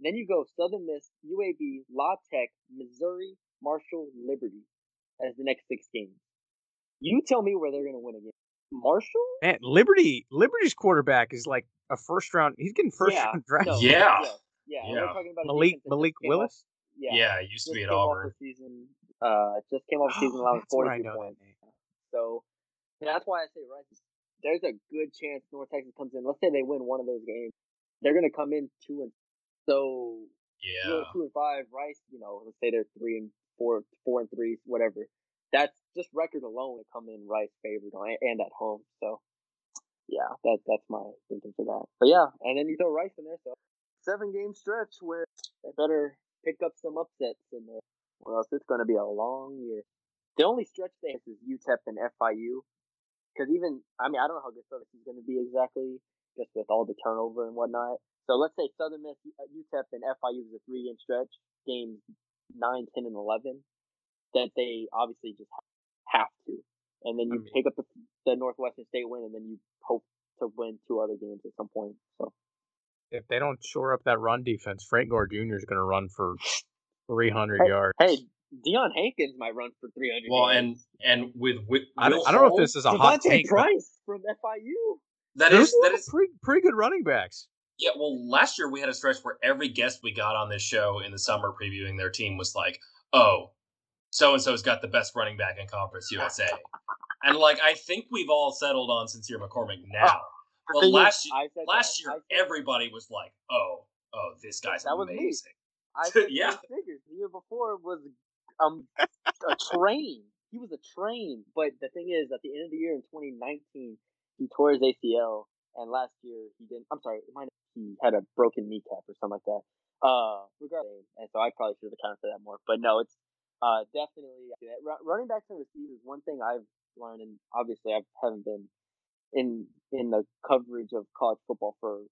then you go Southern Miss, UAB, La Tech, Missouri, Marshall, Liberty as the next six games. You tell me where they're going to win again. Marshall? Man, Liberty, Liberty's quarterback is like a first round. He's getting first Yeah, round draft. No, Yeah. yeah, yeah. and Yeah. We're talking about Malik Malik just came off- Willis. yeah, Yeah, it used to be at came off Auburn. the season. Uh, just came off the season Oh, allowing that's where I 43 that So that's why I say Rice. is- There's a good chance North Texas comes in. Let's say they win one of those games, they're going to come in two and so you know, Yeah. two and five. Rice, you know, let's say they're three and four, four and three, whatever. That's just record alone would come in Rice favored on- and at home. So yeah, that that's my thinking for that. But yeah, and then you throw Rice in there, so seven game stretch where they better pick up some upsets in there, or else it's going to be a long year. The only stretch they have is UTEP and FIU, because even I mean I don't know how good Southern is going to be exactly, just with all the turnover and whatnot. So let's say Southern Miss, uh, UTEP, and FIU is a three game stretch, games 9, 10, and 11, that they obviously just. And then I you mean- pick up the, the Northwestern State win, and then you hope to win two other games at some point. So If they don't shore up that run defense, Frank Gore Jr. is going to run for 300 Hey, yards. hey, Deion Hankins might run for 300. Well, yards. and and with, with I don't, I don't know if this is a hot take. Price from FIU. that There's is a lot that of is pretty, pretty good running backs. Yeah, well, last year we had a stretch where every guest we got on this show in the summer previewing their team was like, "Oh, so and so's got the best running back in Conference USA," and like I think we've all settled on Sincere McCormick now. The But last I said last year, everybody was like, "Oh, oh, this guy's That was me. amazing." I said Yeah. figures. The year before was um a train. He was a train. But the thing is, at the end of the year in 2019, he tore his ACL, and last year he didn't. I'm sorry, he had a broken kneecap or something like that. Uh, regardless, and so I probably should have accounted for that more. But no, it's uh definitely Ru- running backs and receivers. One thing I've learned, and obviously I haven't been in in the coverage of college football for a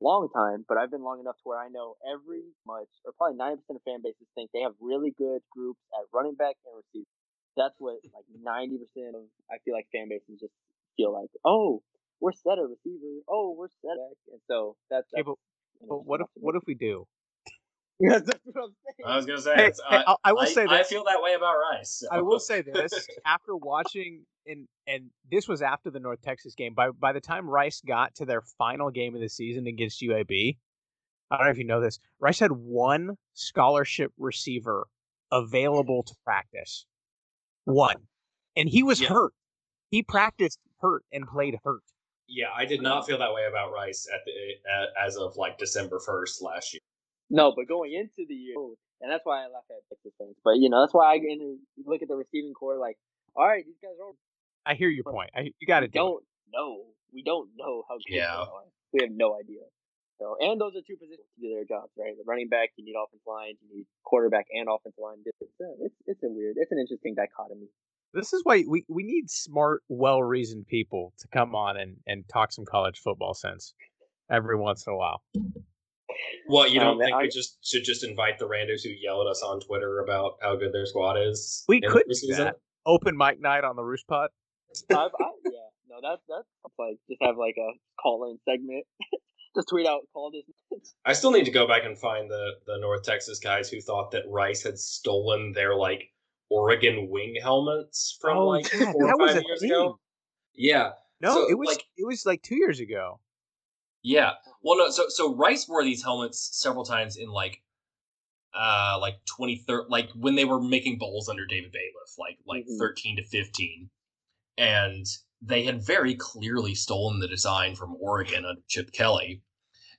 long time, but I've been long enough to where I know every much, or probably 90% of fan bases think they have really good groups at running back and receiver. That's what like 90% of I feel like fan bases just feel like, oh, we're set at receiver, oh, we're set at, and so that's. That's but, but what if what if we do? Yes, that's what I'm saying. I was gonna say, Hey, it's- hey, I, I'll- I will I- say I feel that way about Rice. so. I will say this after watching and and this was after the North Texas game. By by the time Rice got to their final game of the season against UAB, I don't know if you know this. Rice had one scholarship receiver available to practice. One. And he was Yeah. hurt. He practiced hurt and played hurt. Yeah, I did not feel that way about Rice at the uh, as of like December first last year. No, but going into the year, and that's why I laugh at Texas fans. But you know, that's why I look at the receiving corps like, all right, these guys are. I hear your point. I, you got to do it. don't know. We don't know how good Yeah. they are. We have no idea. So, and those are two positions to do their jobs, right? The running back, you need offensive line, you need quarterback and offensive line. It's uh, it's, it's a weird, it's an interesting dichotomy. This is why we, we need smart, well reasoned people to come on and, and talk some college football sense every once in a while. What you Um, don't think I- we just should just invite the randos who yell at us on Twitter about how good their squad is? We could do that. Open mic night on the Roost Pod. I've, I, yeah, no, that's that's like just have like a call in segment. just tweet out, call this. I still need to go back and find the the North Texas guys who thought that Rice had stolen their like Oregon wing helmets from Oh, like yeah, four or five years thing. ago. Yeah, No, So, it was like- it was like two years ago. Yeah. Well, no. So so Rice wore these helmets several times in like uh like 23 like when they were making bowls under David Bailiff like like Mhm. 13 to 15 and they had very clearly stolen the design from Oregon under Chip Kelly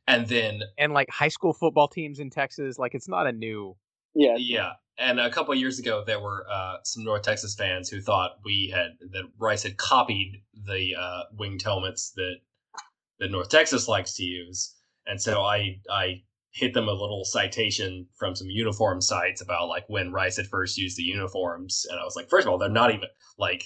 and then And like high school football teams in Texas, like it's not a new. Yeah, Yeah, and a couple of years ago, there were uh, some North Texas fans who thought we had that Rice had copied the uh, winged helmets that that North Texas likes to use. And so I I hit them a little citation from some uniform sites about like when Rice had first used the uniforms, and I was like, first of all, they're not even like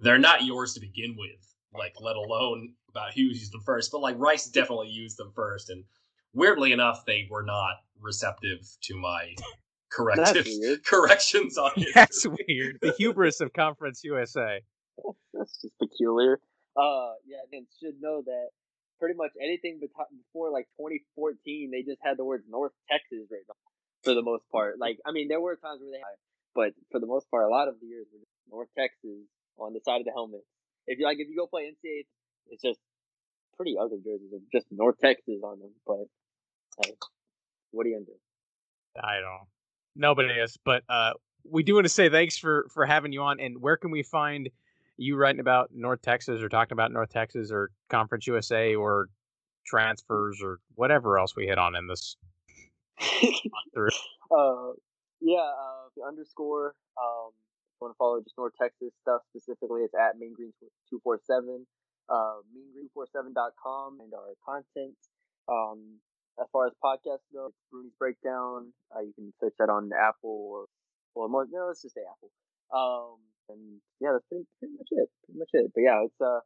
they're not yours to begin with, like let alone about who used them first. But like Rice definitely used them first, and weirdly enough, they were not receptive to my corrective corrections on it. That's weird. The hubris of Conference USA. That's just peculiar. Uh, yeah, and should know that pretty much anything before like 2014, they just had the word North Texas right for the most part. Like, I mean, there were times where they had, but for the most part, a lot of the years were North Texas on the side of the helmet. If you like, if you go play NCAA, it's just pretty ugly jerseys of just North Texas on them. But hey, what are you gonna do? I don't. Nobody is, but it is. But uh, we do want to say thanks for for having you on. And where can we find you writing about North Texas or talking about North Texas or Conference USA or transfers or whatever else we hit on in this? uh, yeah, uh, the underscore. Um, if you want to follow just North Texas stuff specifically, it's at Mean Green two four seven. Uh, meangreen47.com and our content. Um, as far as podcasts go, Brune's Breakdown. Uh, you can search that on Apple or well, more, no, let's just say Apple. Um, and yeah, that's pretty, pretty much it. Pretty much it. But yeah, it's uh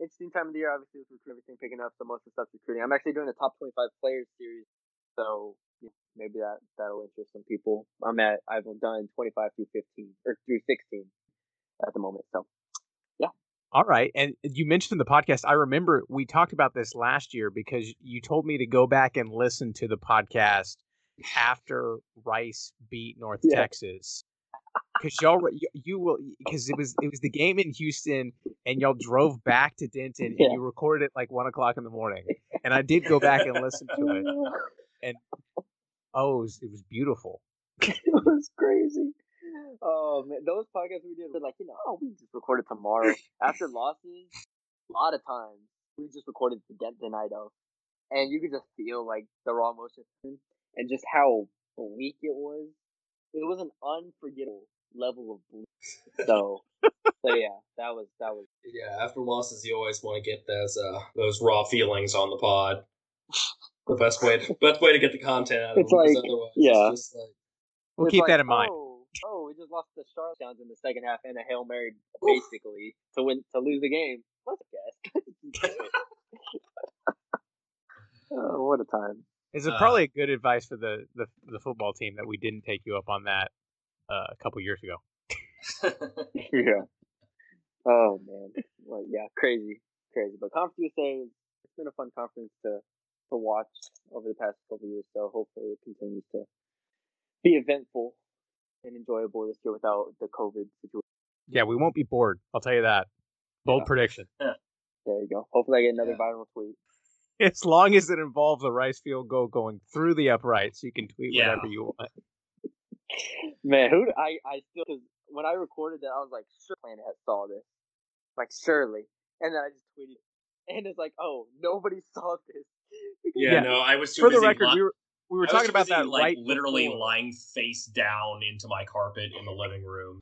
interesting time of the year. Obviously, with recruiting everything picking up, so most of the stuff's recruiting. I'm actually doing a top 25 players series, so yeah, maybe that that'll interest some people. I'm at I've done 25 through 15 or through 16 at the moment. So yeah. All right. And you mentioned in the podcast, I remember we talked about this last year because you told me to go back and listen to the podcast after Rice beat North yeah. Texas. Because y'all, you, you will, because it was it was the game in Houston, and y'all drove back to Denton, and yeah. you recorded it like one o'clock in the morning. And I did go back and listen to it, and oh, it was, it was beautiful. it was crazy. Oh man, those podcasts we did were like, you know, oh, we just recorded tomorrow after losses. A lot of times we just recorded the Denton Idaho, and you could just feel like the raw emotion and just how bleak it was. It was an unforgettable level of bleak. So, so yeah, that was that was. Yeah, after losses, you always want to get those uh those raw feelings on the pod. The best way, to, best way to get the content out of it's them. Like, yeah, it's just like, we'll keep like, that in mind. Oh, oh, we just lost the Charlotte Downs in the second half and a hail mary, basically to win to lose the game. Let's guess. oh, what a time! Is it uh, probably good advice for the, the the football team that we didn't take you up on that uh, a couple years ago? yeah. Oh man. Well, yeah, crazy, crazy. But Conference USA, it's been a fun conference to to watch over the past couple years. So hopefully it continues to be eventful and enjoyable this year without the COVID situation. Yeah, we won't be bored. I'll tell you that. Bold yeah. prediction. Yeah. There you go. Hopefully I get another yeah. viral tweet. as long as it involves a rice field goal going through the uprights, you can tweet yeah. whatever you want. Man, who I I still because when I recorded that, I was like, sure, Planet saw this, like surely, and then I just tweeted, and it's like, oh, nobody saw this. yeah, yeah, no, I was too for the record, li- we were we were talking about that like right literally before. lying face down into my carpet in the living room.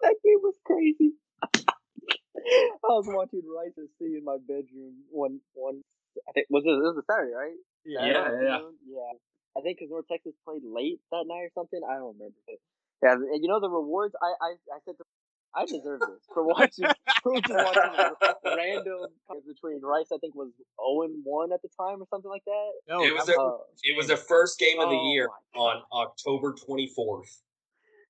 That game was crazy. I was watching Rice C in my bedroom one one I think was it, it was a Saturday, right? Yeah, yeah, yeah. yeah. I think because North Texas played late that night or something. I don't remember. But yeah, you know the rewards. I I, I said to, I deserve this for watching for just watching random between Rice. I think was zero and one at the time or something like that. No, it was a, uh, it was the first game of the oh year on October twenty fourth.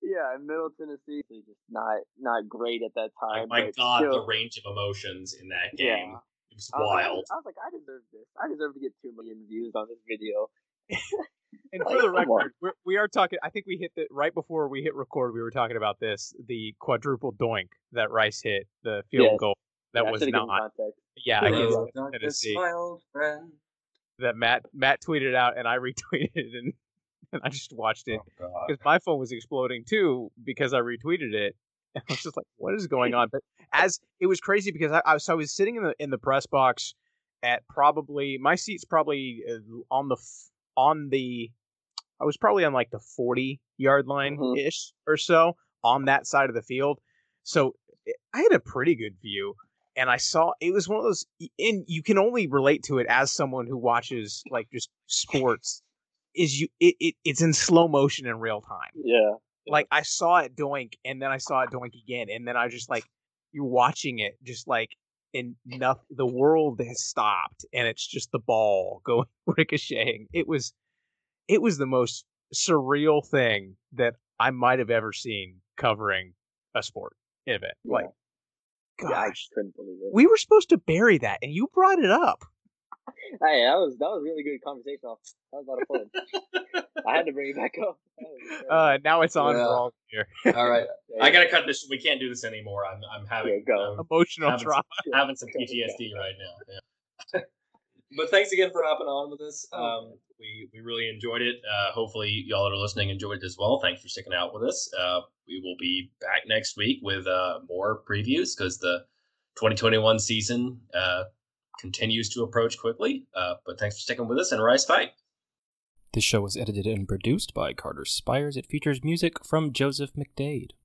Yeah, Middle Tennessee just not not great at that time. my God, still, the range of emotions in that game. Yeah. It was wild. I was, like, I deserve this. I deserve to get two million views on this video. And for the record, we're, we are talking. I think we hit the right before we hit record. We were talking about this, the quadruple doink that Rice hit, the field yes. goal that yeah, was not. Yeah, against Tennessee. That Matt Matt tweeted out, and I retweeted it, and, and I just watched it because oh, my phone was exploding too because I retweeted it, I was just like, what is going on? But as it was crazy because I, I was so I was sitting in the in the press box at probably my seat's probably uh, on the on the I was probably on like the 40 yard line ish mm-hmm. or so on that side of the field. So I had a pretty good view. and I saw it was one of those, and you can only relate to it as someone who watches like just sports. Is you it, it it's in slow motion in real time. Yeah. Like I saw it doink, and then I saw it doink again, and then I just like you're watching it, just like and nothing. The world has stopped, and it's just the ball going ricocheting. It was, it was the most surreal thing that I might have ever seen covering a sport event. Yeah. Like, Yeah, I gosh, couldn't believe it. we were supposed to bury that, and you brought it up. Hey, that was that was really good conversation. That was a lot of fun. I had to bring it back up. That was very Uh, now it's on Yeah. for all here. All right, I gotta cut this. We can't do this anymore. I'm I'm having Yeah, go. I'm Emotional Haven't- trauma. having some PTSD right now. Yeah. but thanks again for hopping on with us. Um, we we really enjoyed it. Uh, hopefully, y'all that are listening enjoyed it as well. Thanks for sticking out with us. Uh, we will be back next week with uh, more previews because the 2021 season uh, continues to approach quickly. Uh, but thanks for sticking with us and Rice Fight. This show was edited and produced by Carter Spires. It features music from Joseph McDade.